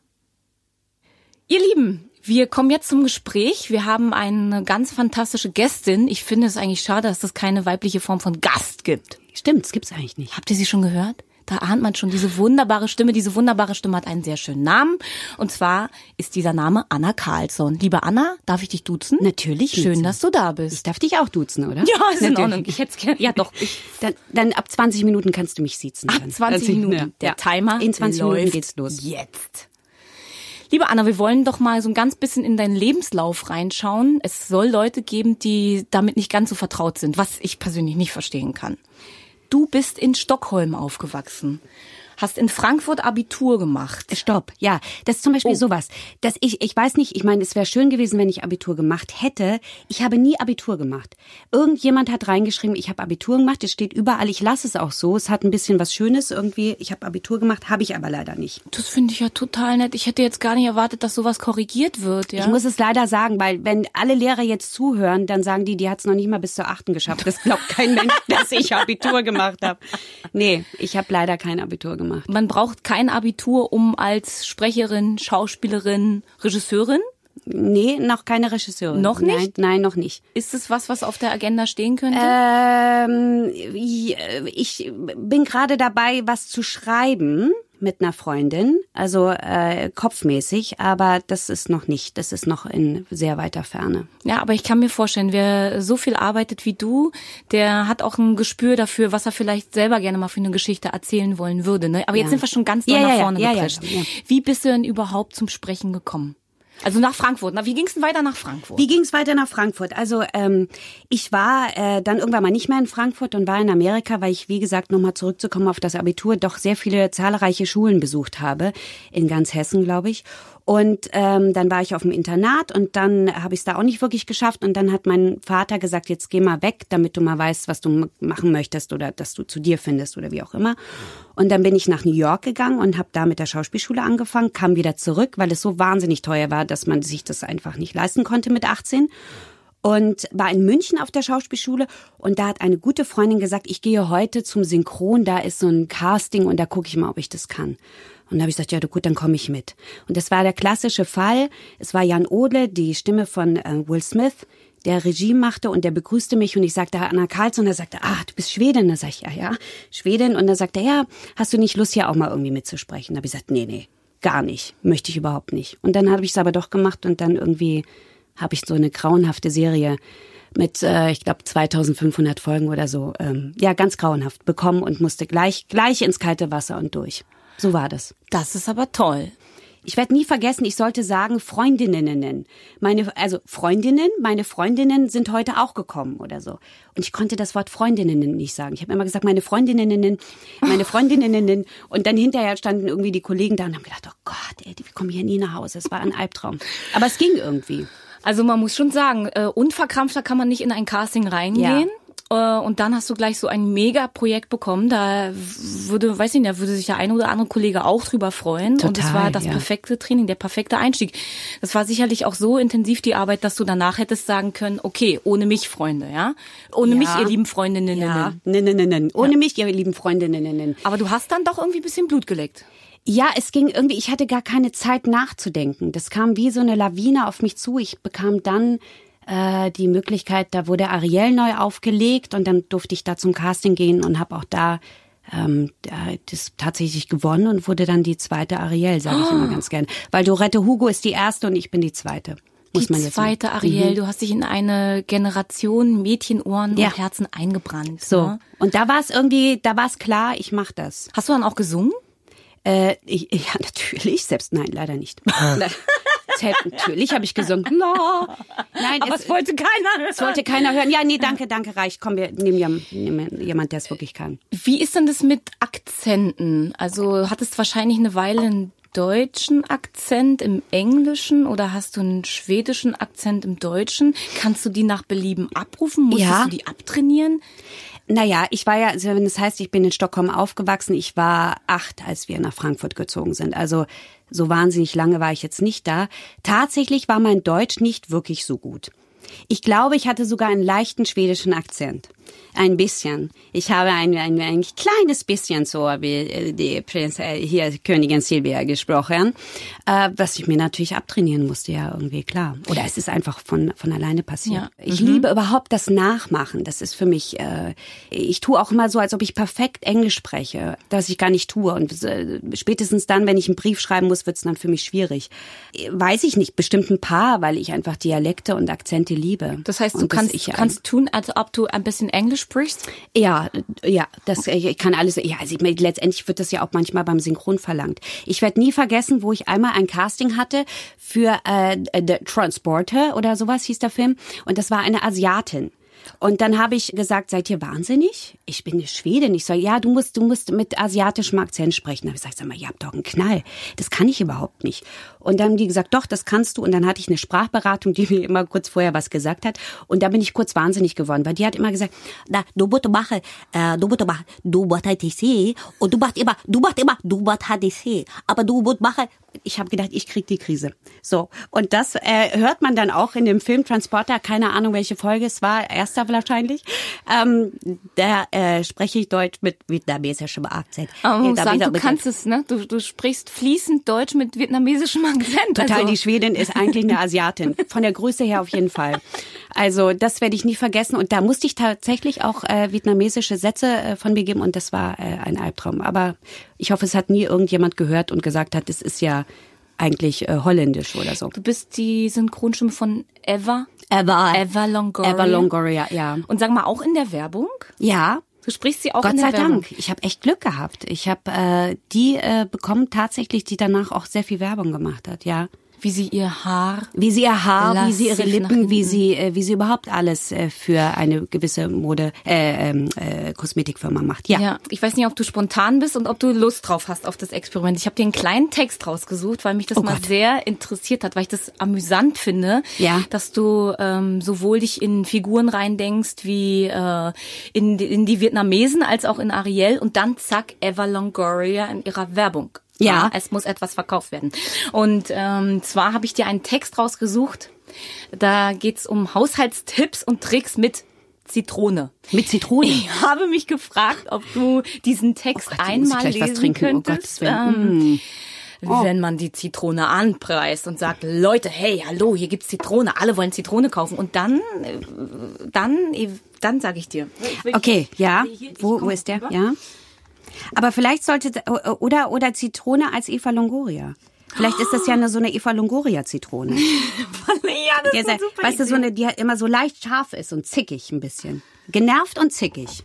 Ihr Lieben, wir kommen jetzt zum Gespräch. Wir haben eine ganz fantastische Gästin. Ich finde es eigentlich schade, dass es keine weibliche Form von Gast gibt. Stimmt, es gibt's eigentlich nicht. Habt ihr sie schon gehört? Da ahnt man schon diese wunderbare Stimme. Diese wunderbare Stimme hat einen sehr schönen Namen. Und zwar ist dieser Name Anna Karlsson. Liebe Anna, darf ich dich duzen? Natürlich. Schön, duzen. dass du da bist. Ich darf dich auch duzen, oder? Ja, ist Natürlich. in Ordnung. Ich hätte gerne. Ja, doch. Dann, dann, ab 20 Minuten kannst du mich siezen. Ab 20 Minuten. Ja. Der Timer. In 20 läuft Minuten geht's los. Jetzt. Liebe Anna, wir wollen doch mal so ein ganz bisschen in deinen Lebenslauf reinschauen. Es soll Leute geben, die damit nicht ganz so vertraut sind, was ich persönlich nicht verstehen kann. Du bist in Stockholm aufgewachsen hast in Frankfurt Abitur gemacht. Stopp, ja. Das ist zum Beispiel oh. sowas. Dass ich, ich weiß nicht, ich meine, es wäre schön gewesen, wenn ich Abitur gemacht hätte. Ich habe nie Abitur gemacht. Irgendjemand hat reingeschrieben, ich habe Abitur gemacht. Es steht überall, ich lasse es auch so. Es hat ein bisschen was Schönes irgendwie. Ich habe Abitur gemacht, habe ich aber leider nicht. Das finde ich ja total nett. Ich hätte jetzt gar nicht erwartet, dass sowas korrigiert wird. Ja? Ich muss es leider sagen, weil wenn alle Lehrer jetzt zuhören, dann sagen die, die hat es noch nicht mal bis zur achten geschafft. Das glaubt kein Mensch, *laughs* dass ich Abitur gemacht habe. Nee, ich habe leider kein Abitur gemacht gemacht. Man braucht kein Abitur, um als Sprecherin, Schauspielerin, Regisseurin Nee, noch keine Regisseurin. Noch nicht? Nein, nein, noch nicht. Ist es was, was auf der Agenda stehen könnte? Ähm, ich bin gerade dabei, was zu schreiben mit einer Freundin, also äh, kopfmäßig, aber das ist noch nicht, das ist noch in sehr weiter Ferne. Ja, aber ich kann mir vorstellen, wer so viel arbeitet wie du, der hat auch ein Gespür dafür, was er vielleicht selber gerne mal für eine Geschichte erzählen wollen würde. Ne? Aber jetzt sind wir schon ganz ja, nach vorne ja, ja, geprescht. Wie bist du denn überhaupt zum Sprechen gekommen? Also nach Frankfurt. Na, wie ging es denn weiter nach Frankfurt? Wie ging es weiter nach Frankfurt? Also ähm, ich war äh, dann irgendwann mal nicht mehr in Frankfurt und war in Amerika, weil ich, wie gesagt, nochmal zurückzukommen auf das Abitur, doch sehr viele zahlreiche Schulen besucht habe, in ganz Hessen, glaube ich. Und ähm, dann war ich auf dem Internat und dann habe ich es da auch nicht wirklich geschafft. Und dann hat mein Vater gesagt, jetzt geh mal weg, damit du mal weißt, was du machen möchtest oder dass du zu dir findest oder wie auch immer. Und dann bin ich nach New York gegangen und habe da mit der Schauspielschule angefangen, kam wieder zurück, weil es so wahnsinnig teuer war, dass man sich das einfach nicht leisten konnte mit 18 und war in München auf der Schauspielschule und da hat eine gute Freundin gesagt, ich gehe heute zum Synchron, da ist so ein Casting und da gucke ich mal, ob ich das kann. Und da habe ich gesagt, ja gut, dann komme ich mit. Und das war der klassische Fall. Es war Jan Odle, die Stimme von äh, Will Smith, der Regie machte und der begrüßte mich und ich sagte Anna Karlsson, er sagte, ah, du bist Schwedin. Da sag ich, ja, ja, Schwedin. Und dann sagte er, ja, hast du nicht Lust, hier auch mal irgendwie mitzusprechen? Da habe ich gesagt, nee, nee, gar nicht, möchte ich überhaupt nicht. Und dann habe ich es aber doch gemacht und dann irgendwie habe ich so eine grauenhafte Serie mit, äh, ich glaube, 2500 Folgen oder so, ähm, ja, ganz grauenhaft bekommen und musste gleich, gleich ins kalte Wasser und durch. So war das. Das ist aber toll. Ich werde nie vergessen, ich sollte sagen Freundinnen. Meine, also Freundinnen, meine Freundinnen sind heute auch gekommen oder so. Und ich konnte das Wort Freundinnen nicht sagen. Ich habe immer gesagt, meine Freundinnen, meine Freundinnen. Und dann hinterher standen irgendwie die Kollegen da und haben gedacht, oh Gott, ey, wir kommen hier nie nach Hause. Es war ein Albtraum. Aber es ging irgendwie. Also man muss schon sagen, äh, unverkrampfter kann man nicht in ein Casting reingehen. Ja. Äh, und dann hast du gleich so ein Mega-Projekt bekommen. Da würde, weiß ich nicht, da würde sich der eine oder andere Kollege auch drüber freuen. Total, und es war das ja. perfekte Training, der perfekte Einstieg. Das war sicherlich auch so intensiv die Arbeit, dass du danach hättest sagen können, okay, ohne mich, Freunde, ja? Ohne ja. mich, ihr lieben Freundinnen. Ja. Nein, nein, nein, nein. Ohne ja. mich, ihr lieben Freundinnen. Aber du hast dann doch irgendwie ein bisschen Blut geleckt. Ja, es ging irgendwie, ich hatte gar keine Zeit nachzudenken. Das kam wie so eine Lawine auf mich zu. Ich bekam dann äh, die Möglichkeit, da wurde Ariel neu aufgelegt und dann durfte ich da zum Casting gehen und habe auch da ähm, das tatsächlich gewonnen und wurde dann die zweite Ariel, sage ich immer ganz gern. Weil Dorette Hugo ist die erste und ich bin die zweite. Muss die man jetzt zweite sagen. Ariel, Mhm. du hast dich in eine Generation Mädchenohren Ja. und Herzen eingebrannt. So. Ne? Und da war es irgendwie, da war es klar, ich mach das. Hast du dann auch gesungen? Äh, ich, *laughs* ja, natürlich, selbst nein, leider nicht. *laughs* selbst, natürlich habe ich gesungen. No. Nein, es, wollte keiner hören. es wollte keiner hören. Ja, nee, danke, danke, reicht. Komm, wir nehmen jemand, nehmen jemand der es wirklich kann. Wie ist denn das mit Akzenten? Also hattest wahrscheinlich eine Weile einen deutschen Akzent im Englischen oder hast du einen schwedischen Akzent im Deutschen? Kannst du die nach Belieben abrufen? Musstest Ja. du die abtrainieren? Naja, ich war ja, also wenn das heißt, ich bin in Stockholm aufgewachsen, ich war acht, als wir nach Frankfurt gezogen sind. Also so wahnsinnig lange war ich jetzt nicht da. Tatsächlich war mein Deutsch nicht wirklich so gut. Ich glaube, ich hatte sogar einen leichten schwedischen Akzent. Ein bisschen. Ich habe ein, ein, ein kleines bisschen so wie äh, die Prinz, äh, hier Königin Silvia gesprochen, äh, was ich mir natürlich abtrainieren musste, ja irgendwie klar. Oder es ist einfach von, von alleine passiert. Ja. Ich liebe überhaupt das Nachmachen. Das ist für mich, äh, ich tue auch immer so, als ob ich perfekt Englisch spreche, das ich gar nicht tue. Und äh, spätestens dann, wenn ich einen Brief schreiben muss, wird es dann für mich schwierig. Weiß ich nicht, bestimmt ein paar, weil ich einfach Dialekte und Akzente liebe. Das heißt, du Und dass kannst, äh, kannst tun, als ob du ein bisschen Englisch sprichst? ja, ja, das ich kann alles. Ja, also ich letztendlich wird das ja auch manchmal beim Synchron verlangt. Ich werde nie vergessen, wo ich einmal ein Casting hatte für äh, The Transporter oder sowas hieß der Film und das war eine Asiatin. Und dann habe ich gesagt, seid ihr wahnsinnig? Ich bin eine Schwedin. Ich sage, ja, du musst, du musst mit asiatischem Akzent sprechen. Da habe ich gesagt, sag mal, ihr habt doch einen Knall. Das kann ich überhaupt nicht. Und dann haben die gesagt, doch, das kannst du. Und dann hatte ich eine Sprachberatung, die *laughs* mir immer kurz vorher was gesagt hat. Und da bin ich kurz wahnsinnig geworden, weil die hat immer gesagt, na, du musst machen, äh, du musst machen, du musst HTC. Und du machst immer, du machst immer, du machst HTC. Aber du musst machen, ich habe gedacht, ich krieg die Krise. So und das äh, hört man dann auch in dem Film Transporter. Keine Ahnung, welche Folge es war, erster wahrscheinlich. Ähm, da äh, spreche ich Deutsch mit vietnamesischem Akzent. Aber man muss sagen, du kannst es, ne? Du, du sprichst fließend Deutsch mit vietnamesischem Akzent. Total, also. die Schwedin ist eigentlich eine Asiatin. Von der Größe her auf jeden Fall. Also das werde ich nie vergessen. Und da musste ich tatsächlich auch äh, vietnamesische Sätze äh, von mir geben und das war äh, ein Albtraum. Aber ich hoffe, es hat nie irgendjemand gehört und gesagt hat, das ist ja eigentlich äh, holländisch oder so. Du bist die Synchronstimme von Eva. Eva. Eva Longoria. Eva Longoria, ja. Und sag mal, auch in der Werbung? Ja, Du sprichst sie auch Gott in der sei Werbung. Dank. Ich habe echt Glück gehabt. Ich habe äh, die äh, bekommen tatsächlich, die danach auch sehr viel Werbung gemacht hat, ja. Wie sie ihr Haar Wie sie ihr Haar, Lass wie sie ihre Lippen, wie sie, äh, wie sie überhaupt alles äh, für eine gewisse Mode, äh, ähm, äh, Kosmetikfirma macht. Ja. Ja. ich weiß nicht, ob du spontan bist und ob du Lust drauf hast auf das Experiment. Ich habe dir einen kleinen Text rausgesucht, weil mich das Oh mal Gott. sehr interessiert hat, weil ich das amüsant finde, Ja. dass du ähm, sowohl dich in Figuren reindenkst wie äh, in, die- in die Vietnamesen als auch in Ariel und dann zack Eva Longoria in ihrer Werbung. Ja. es muss etwas verkauft werden. Und ähm, zwar habe ich dir einen Text rausgesucht. Da geht's um Haushaltstipps und Tricks mit Zitrone. Mit Zitrone. Ich habe mich gefragt, ob du diesen Text Oh Gott, jetzt muss ich einmal gleich was lesen trinken. Oh könntest, Gottes Willen. Mm. ähm, wenn man die Zitrone anpreist und sagt, Leute, hey, hallo, hier gibt's Zitrone, alle wollen Zitrone kaufen und dann, äh, dann, dann sage ich dir. Okay, ja. Wo, wo ist der? rüber. Ja. Aber vielleicht sollte oder oder Zitrone als Eva Longoria. Vielleicht ist das ja eine so eine Eva Longoria Zitrone. *laughs* ja, das ist super weißt du, so eine, die immer so leicht scharf ist und zickig ein bisschen. Genervt und zickig.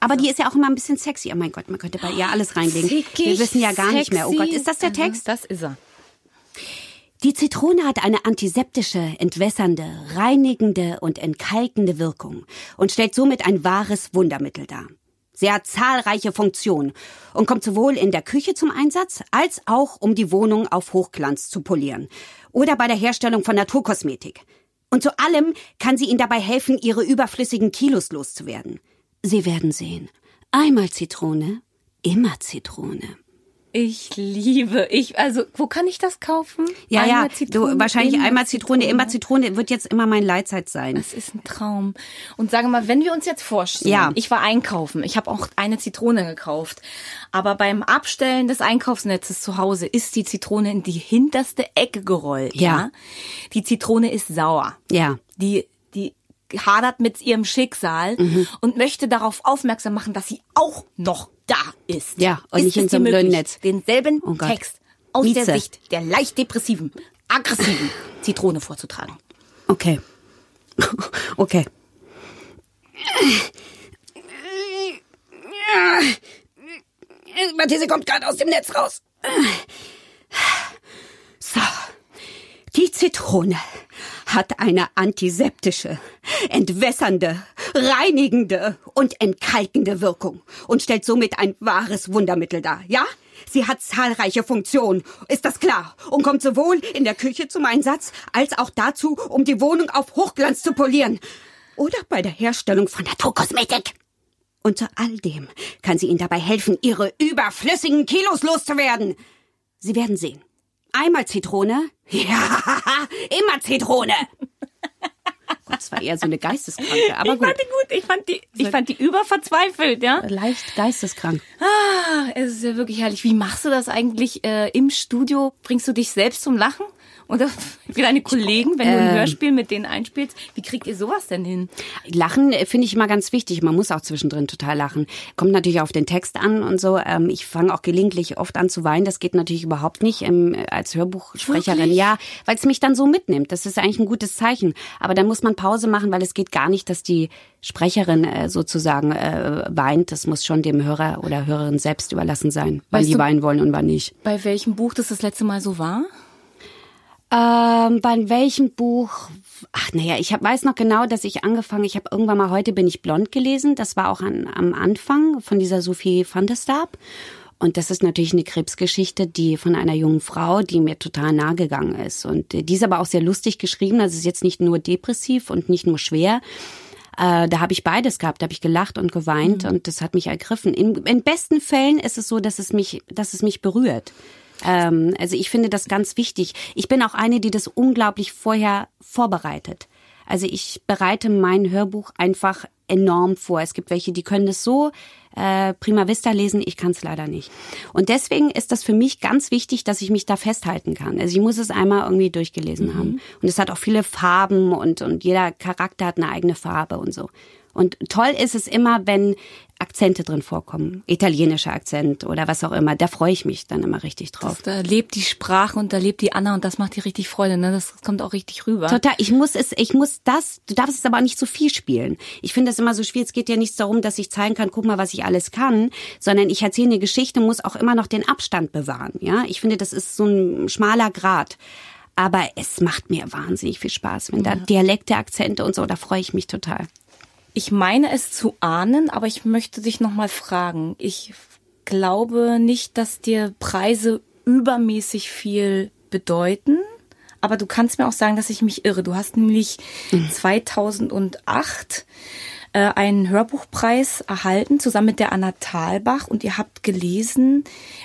Aber die ist ja auch immer ein bisschen sexy. Oh mein Gott, man könnte bei ihr alles reinlegen. Zickig, Wir wissen ja gar nicht mehr. Oh Gott, sexy. ist das der Text? Das ist er. Die Zitrone hat eine antiseptische, entwässernde, reinigende und entkalkende Wirkung und stellt somit ein wahres Wundermittel dar. Sie hat zahlreiche Funktionen und kommt sowohl in der Küche zum Einsatz, als auch um die Wohnung auf Hochglanz zu polieren oder bei der Herstellung von Naturkosmetik. Und zu allem kann sie Ihnen dabei helfen, Ihre überflüssigen Kilos loszuwerden. Sie werden sehen. Einmal Zitrone, immer Zitrone. Ich liebe, ich, also, wo kann ich das kaufen? Ja, Einmal ja, Zitrone, du, wahrscheinlich einmal Zitrone, immer Zitrone wird jetzt immer mein Leitzeit sein. Das ist ein Traum. Und sage mal, wenn wir uns jetzt vorstellen, Ja. ich war einkaufen, ich habe auch eine Zitrone gekauft, aber beim Abstellen des Einkaufsnetzes zu Hause ist die Zitrone in die hinterste Ecke gerollt. Ja. Die Zitrone ist sauer. Ja. Die hadert mit ihrem Schicksal Mhm. und möchte darauf aufmerksam machen, dass sie auch noch da ist. Ja, und ist nicht in so einem blöden Netz. denselben Oh. Text aus Mieze. der Sicht der leicht depressiven, aggressiven Zitrone vorzutragen. Okay. *laughs* Okay. Mathilde kommt gerade aus dem Netz raus. So. Die Zitrone hat eine antiseptische, entwässernde, reinigende und entkalkende Wirkung und stellt somit ein wahres Wundermittel dar, ja? Sie hat zahlreiche Funktionen, ist das klar? Und kommt sowohl in der Küche zum Einsatz, als auch dazu, um die Wohnung auf Hochglanz zu polieren. Oder bei der Herstellung von Naturkosmetik. Und zu all dem kann sie Ihnen dabei helfen, Ihre überflüssigen Kilos loszuwerden. Sie werden sehen. Einmal Zitrone. *laughs* Ja, immer Zitrone. Das war eher so eine Geisteskranke, aber ich gut. fand die gut, ich fand die, ich fand die überverzweifelt, ja. Leicht geisteskrank. Ah, es ist ja wirklich herrlich. Wie machst du das eigentlich äh, im Studio? Bringst du dich selbst zum Lachen? Oder *laughs* wie deine Kollegen, wenn du ein Ähm. Hörspiel mit denen einspielst? Wie kriegt ihr sowas denn hin? Lachen äh, finde ich immer ganz wichtig. Man muss auch zwischendrin total lachen. Kommt natürlich auf den Text an und so. Ähm, ich fange auch gelegentlich oft an zu weinen. Das geht natürlich überhaupt nicht ähm, als Hörbuchsprecherin. Wirklich? Ja, weil es mich dann so mitnimmt. Das ist eigentlich ein gutes Zeichen. Aber dann muss man Pause machen, weil es geht gar nicht, dass die Sprecherin äh, sozusagen äh, weint. Das muss schon dem Hörer oder Hörerin selbst überlassen sein, wann Weißt die weinen wollen und wann nicht. Bei welchem Buch das das letzte Mal so war? Ähm, bei welchem Buch? Ach naja, ich hab, weiß noch genau, dass ich angefangen, ich habe irgendwann mal heute bin ich blond gelesen. Das war auch an, am Anfang von dieser Sophie van der Stab. Und das ist natürlich eine Krebsgeschichte, die von einer jungen Frau, die mir total nahe gegangen ist. Und äh, die ist aber auch sehr lustig geschrieben. Also es ist jetzt nicht nur depressiv und nicht nur schwer. Äh, da habe ich beides gehabt. Da habe ich gelacht und geweint und das hat mich ergriffen. In, in besten Fällen ist es so, dass es mich, dass es mich berührt. Ähm, also ich finde das ganz wichtig. Ich bin auch eine, die das unglaublich vorher vorbereitet. Also ich bereite mein Hörbuch einfach enorm vor. Es gibt welche, die können das so äh, prima vista lesen, ich kann es leider nicht. Und deswegen ist das für mich ganz wichtig, dass ich mich da festhalten kann. Also ich muss es einmal irgendwie durchgelesen haben. Und es hat auch viele Farben und, und jeder Charakter hat eine eigene Farbe und so. Und toll ist es immer, wenn Akzente drin vorkommen. Italienischer Akzent oder was auch immer. Da freue ich mich dann immer richtig drauf. Da lebt die Sprache und da lebt die Anna und das macht dir richtig Freude, ne? Das kommt auch richtig rüber. Total. Ich muss es, ich muss das, du darfst es aber auch nicht zu viel spielen. Ich finde es immer so schwierig. Es geht ja nicht darum, dass ich zeigen kann, guck mal, was ich alles kann, sondern ich erzähle eine Geschichte, muss auch immer noch den Abstand bewahren. Ja, ich finde, das ist so ein schmaler Grad. Aber es macht mir wahnsinnig viel Spaß, wenn da Dialekte, Akzente und so, da freue ich mich total. Ich meine es zu ahnen, aber ich möchte dich noch mal fragen. Ich glaube nicht, dass dir Preise übermäßig viel bedeuten. Aber du kannst mir auch sagen, dass ich mich irre. Du hast nämlich 2008 äh, einen Hörbuchpreis erhalten, zusammen mit der Anna Thalbach. Und ihr habt gelesen,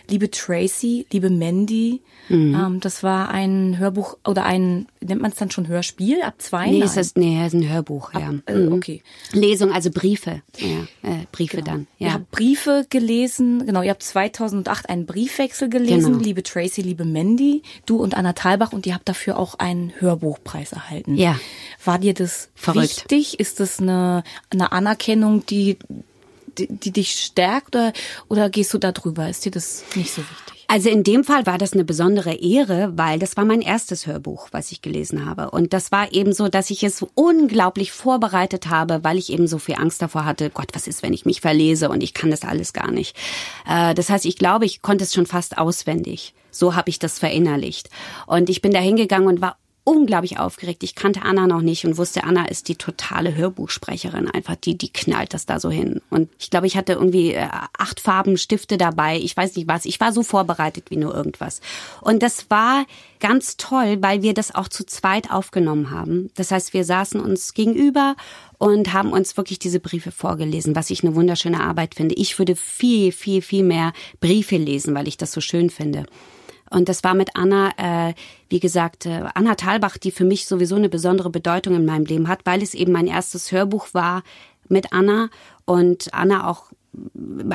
liebe Tracy, liebe Mandy. Ähm, das war ein Hörbuch oder ein, nennt man es dann schon Hörspiel ab zwei? Nee, Nein. ist das, nee, ist ein Hörbuch, ja. Äh, Mhm. okay. Lesung, also Briefe. Ja, äh, Briefe dann. Ihr Ja. habt Briefe gelesen, genau, ihr habt 2008 einen Briefwechsel gelesen, Genau. liebe Tracy, liebe Mandy, du und Anna Thalbach und ihr habt dafür auch einen Hörbuchpreis erhalten. Ja. War dir das Verrückt. wichtig? Ist das eine, eine Anerkennung, die, die, die dich stärkt oder, oder gehst du da drüber? Ist dir das nicht so wichtig? Also in dem Fall war das eine besondere Ehre, weil das war mein erstes Hörbuch, was ich gelesen habe. Und das war eben so, dass ich es unglaublich vorbereitet habe, weil ich eben so viel Angst davor hatte, Gott, was ist, wenn ich mich verlese und ich kann das alles gar nicht. Äh, Das heißt, ich glaube, ich konnte es schon fast auswendig. So habe ich das verinnerlicht. Und ich bin da hingegangen und war unglaublich aufgeregt. Ich kannte Anna noch nicht und wusste, Anna ist die totale Hörbuchsprecherin. Einfach die, die knallt das da so hin. Und ich glaube, ich hatte irgendwie äh, acht Farben Stifte dabei. Ich weiß nicht was. Ich war so vorbereitet wie nur irgendwas. Und das war ganz toll, weil wir das auch zu zweit aufgenommen haben. Das heißt, wir saßen uns gegenüber und haben uns wirklich diese Briefe vorgelesen, was ich eine wunderschöne Arbeit finde. Ich würde viel, viel, viel mehr Briefe lesen, weil ich das so schön finde. Und das war mit Anna, äh, wie gesagt, äh, Anna Thalbach, die für mich sowieso eine besondere Bedeutung in meinem Leben hat, weil es eben mein erstes Hörbuch war mit Anna und Anna auch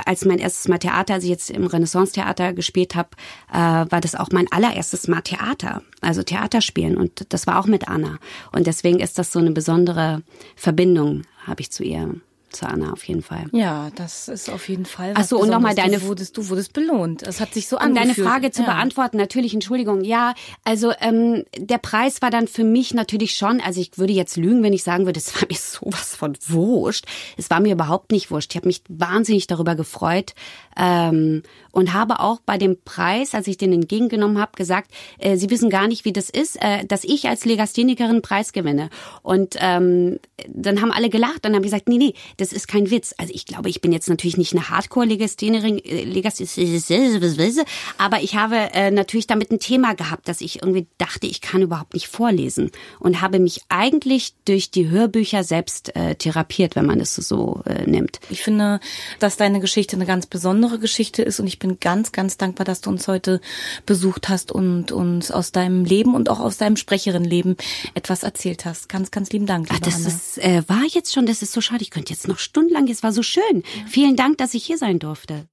als mein erstes Mal Theater, als ich jetzt im Renaissance-Theater gespielt habe, äh, war das auch mein allererstes Mal Theater, also Theaterspielen. Und das war auch mit Anna. Und deswegen ist das so eine besondere Verbindung, habe ich zu ihr zu Anna auf jeden Fall. Ja, das ist auf jeden Fall. Ach so, und nochmal deine. Du wurdest, du wurdest belohnt. Es hat sich so um angefühlt. deine Frage zu ja. beantworten, natürlich, Entschuldigung. Ja, also ähm, der Preis war dann für mich natürlich schon, also ich würde jetzt lügen, wenn ich sagen würde, es war mir *laughs* sowas von wurscht. Es war mir überhaupt nicht wurscht. Ich habe mich wahnsinnig darüber gefreut ähm, und habe auch bei dem Preis, als ich den entgegengenommen habe, gesagt, äh, Sie wissen gar nicht, wie das ist, äh, dass ich als Legasthenikerin Preis gewinne. Und ähm, dann haben alle gelacht und haben gesagt, nee, nee, das ist kein Witz. Also ich glaube, ich bin jetzt natürlich nicht eine Hardcore-Legasthenerin, Legasthenerin, *laughs* aber ich habe äh, natürlich damit ein Thema gehabt, dass ich irgendwie dachte, ich kann überhaupt nicht vorlesen und habe mich eigentlich durch die Hörbücher selbst äh, therapiert, wenn man es so äh, nimmt. Ich finde, dass deine Geschichte eine ganz besondere Geschichte ist und ich bin ganz, ganz dankbar, dass du uns heute besucht hast und uns aus deinem Leben und auch aus deinem Sprecherinnenleben etwas erzählt hast. Ganz, ganz lieben Dank. Ach, das ist, äh, war jetzt schon, das ist so schade. Ich könnte jetzt noch stundenlang, es war so schön. Ja. Vielen Dank, dass ich hier sein durfte.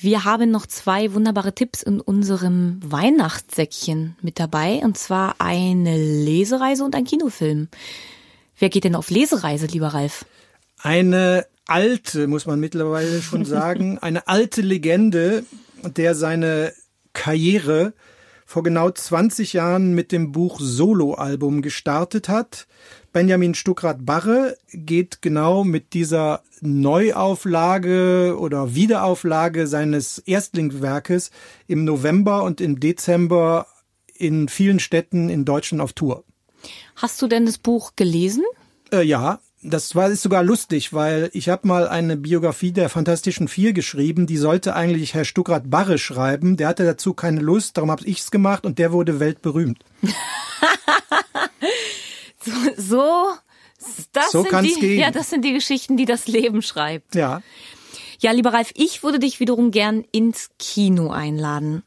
Wir haben noch zwei wunderbare Tipps in unserem Weihnachtssäckchen mit dabei, und zwar eine Lesereise und ein Kinofilm. Wer geht denn auf Lesereise, lieber Ralf? Eine alte, muss man mittlerweile schon sagen, *laughs* eine alte Legende, der seine Karriere vor genau 20 Jahren mit dem Buch Soloalbum gestartet hat. Benjamin Stuckrad-Barre geht genau mit dieser Neuauflage oder Wiederauflage seines Erstlingswerkes im November und im Dezember in vielen Städten in Deutschland auf Tour. Hast du denn das Buch gelesen? Äh, ja, das war ist sogar lustig, weil ich habe mal eine Biografie der Fantastischen Vier geschrieben, die sollte eigentlich Herr Stuckrad Barre schreiben. Der hatte dazu keine Lust, darum habe ich's gemacht und der wurde weltberühmt. *laughs* so, so, das so sind die, gehen. ja, das sind die Geschichten, die das Leben schreibt. Ja. Ja, lieber Ralf, ich würde dich wiederum gern ins Kino einladen.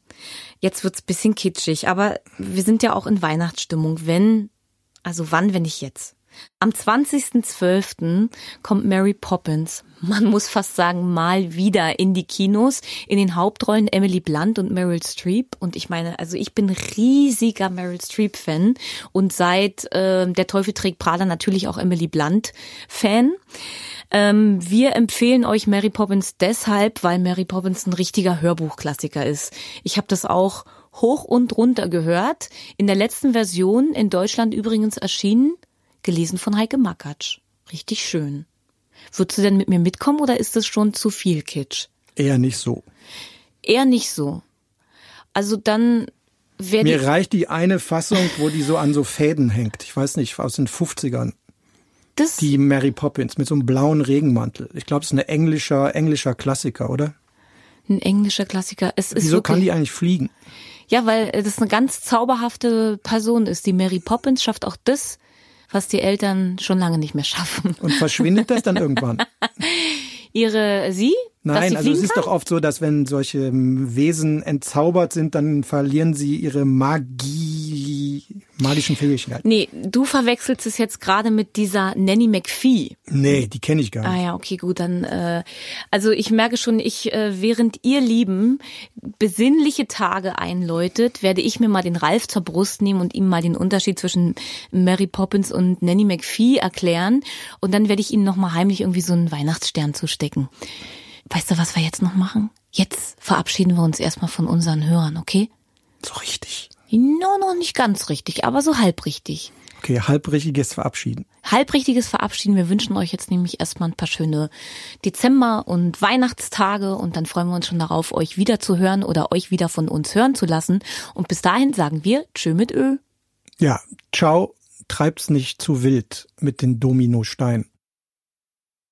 Jetzt wird's bisschen kitschig, aber wir sind ja auch in Weihnachtsstimmung. Wenn, also wann, wenn nicht jetzt? Am 20.12. kommt Mary Poppins, man muss fast sagen, mal wieder in die Kinos. In den Hauptrollen Emily Blunt und Meryl Streep. Und ich meine, also ich bin riesiger Meryl Streep-Fan und seit äh, Der Teufel trägt Prada natürlich auch Emily Blunt-Fan. Ähm, wir empfehlen euch Mary Poppins deshalb, weil Mary Poppins ein richtiger Hörbuchklassiker ist. Ich habe das auch hoch und runter gehört. In der letzten Version in Deutschland übrigens erschienen gelesen von Heike Makatsch. Richtig schön. Würdest du denn mit mir mitkommen oder ist das schon zu viel Kitsch? Eher nicht so. Eher nicht so. Also dann wäre Mir reicht die eine Fassung, wo die so an so Fäden hängt. Ich weiß nicht, aus den 50ern. Das die Mary Poppins mit so einem blauen Regenmantel. Ich glaube, es ist ein englischer, englischer Klassiker, oder? Ein englischer Klassiker. Es ist Wieso wirklich, kann die eigentlich fliegen? Ja, weil das eine ganz zauberhafte Person ist. Die Mary Poppins schafft auch das, was die Eltern schon lange nicht mehr schaffen. Und verschwindet das dann irgendwann? *laughs* Ihre sie? Nein, also es ist kann? doch oft so, dass wenn solche Wesen entzaubert sind, dann verlieren sie ihre Magie, magischen Fähigkeiten. Nee, du verwechselst es jetzt gerade mit dieser Nanny McPhee. Nee, die kenne ich gar nicht. Ah ja, okay, gut, dann äh, also ich merke schon, ich äh, während ihr Lieben besinnliche Tage einläutet, werde ich mir mal den Ralf zur Brust nehmen und ihm mal den Unterschied zwischen Mary Poppins und Nanny McPhee erklären und dann werde ich ihm noch mal heimlich irgendwie so einen Weihnachtsstern zustecken. Weißt du, was wir jetzt noch machen? Jetzt verabschieden wir uns erstmal von unseren Hörern, okay? So richtig. No, noch nicht ganz richtig, aber so halb richtig. Okay, halbrichtiges Verabschieden. Halbrichtiges Verabschieden. Wir wünschen euch jetzt nämlich erstmal ein paar schöne Dezember- und Weihnachtstage und dann freuen wir uns schon darauf, euch wieder zu hören oder euch wieder von uns hören zu lassen. Und bis dahin sagen wir Tschö mit Ö. Ja, ciao, treib's nicht zu wild mit den Dominosteinen.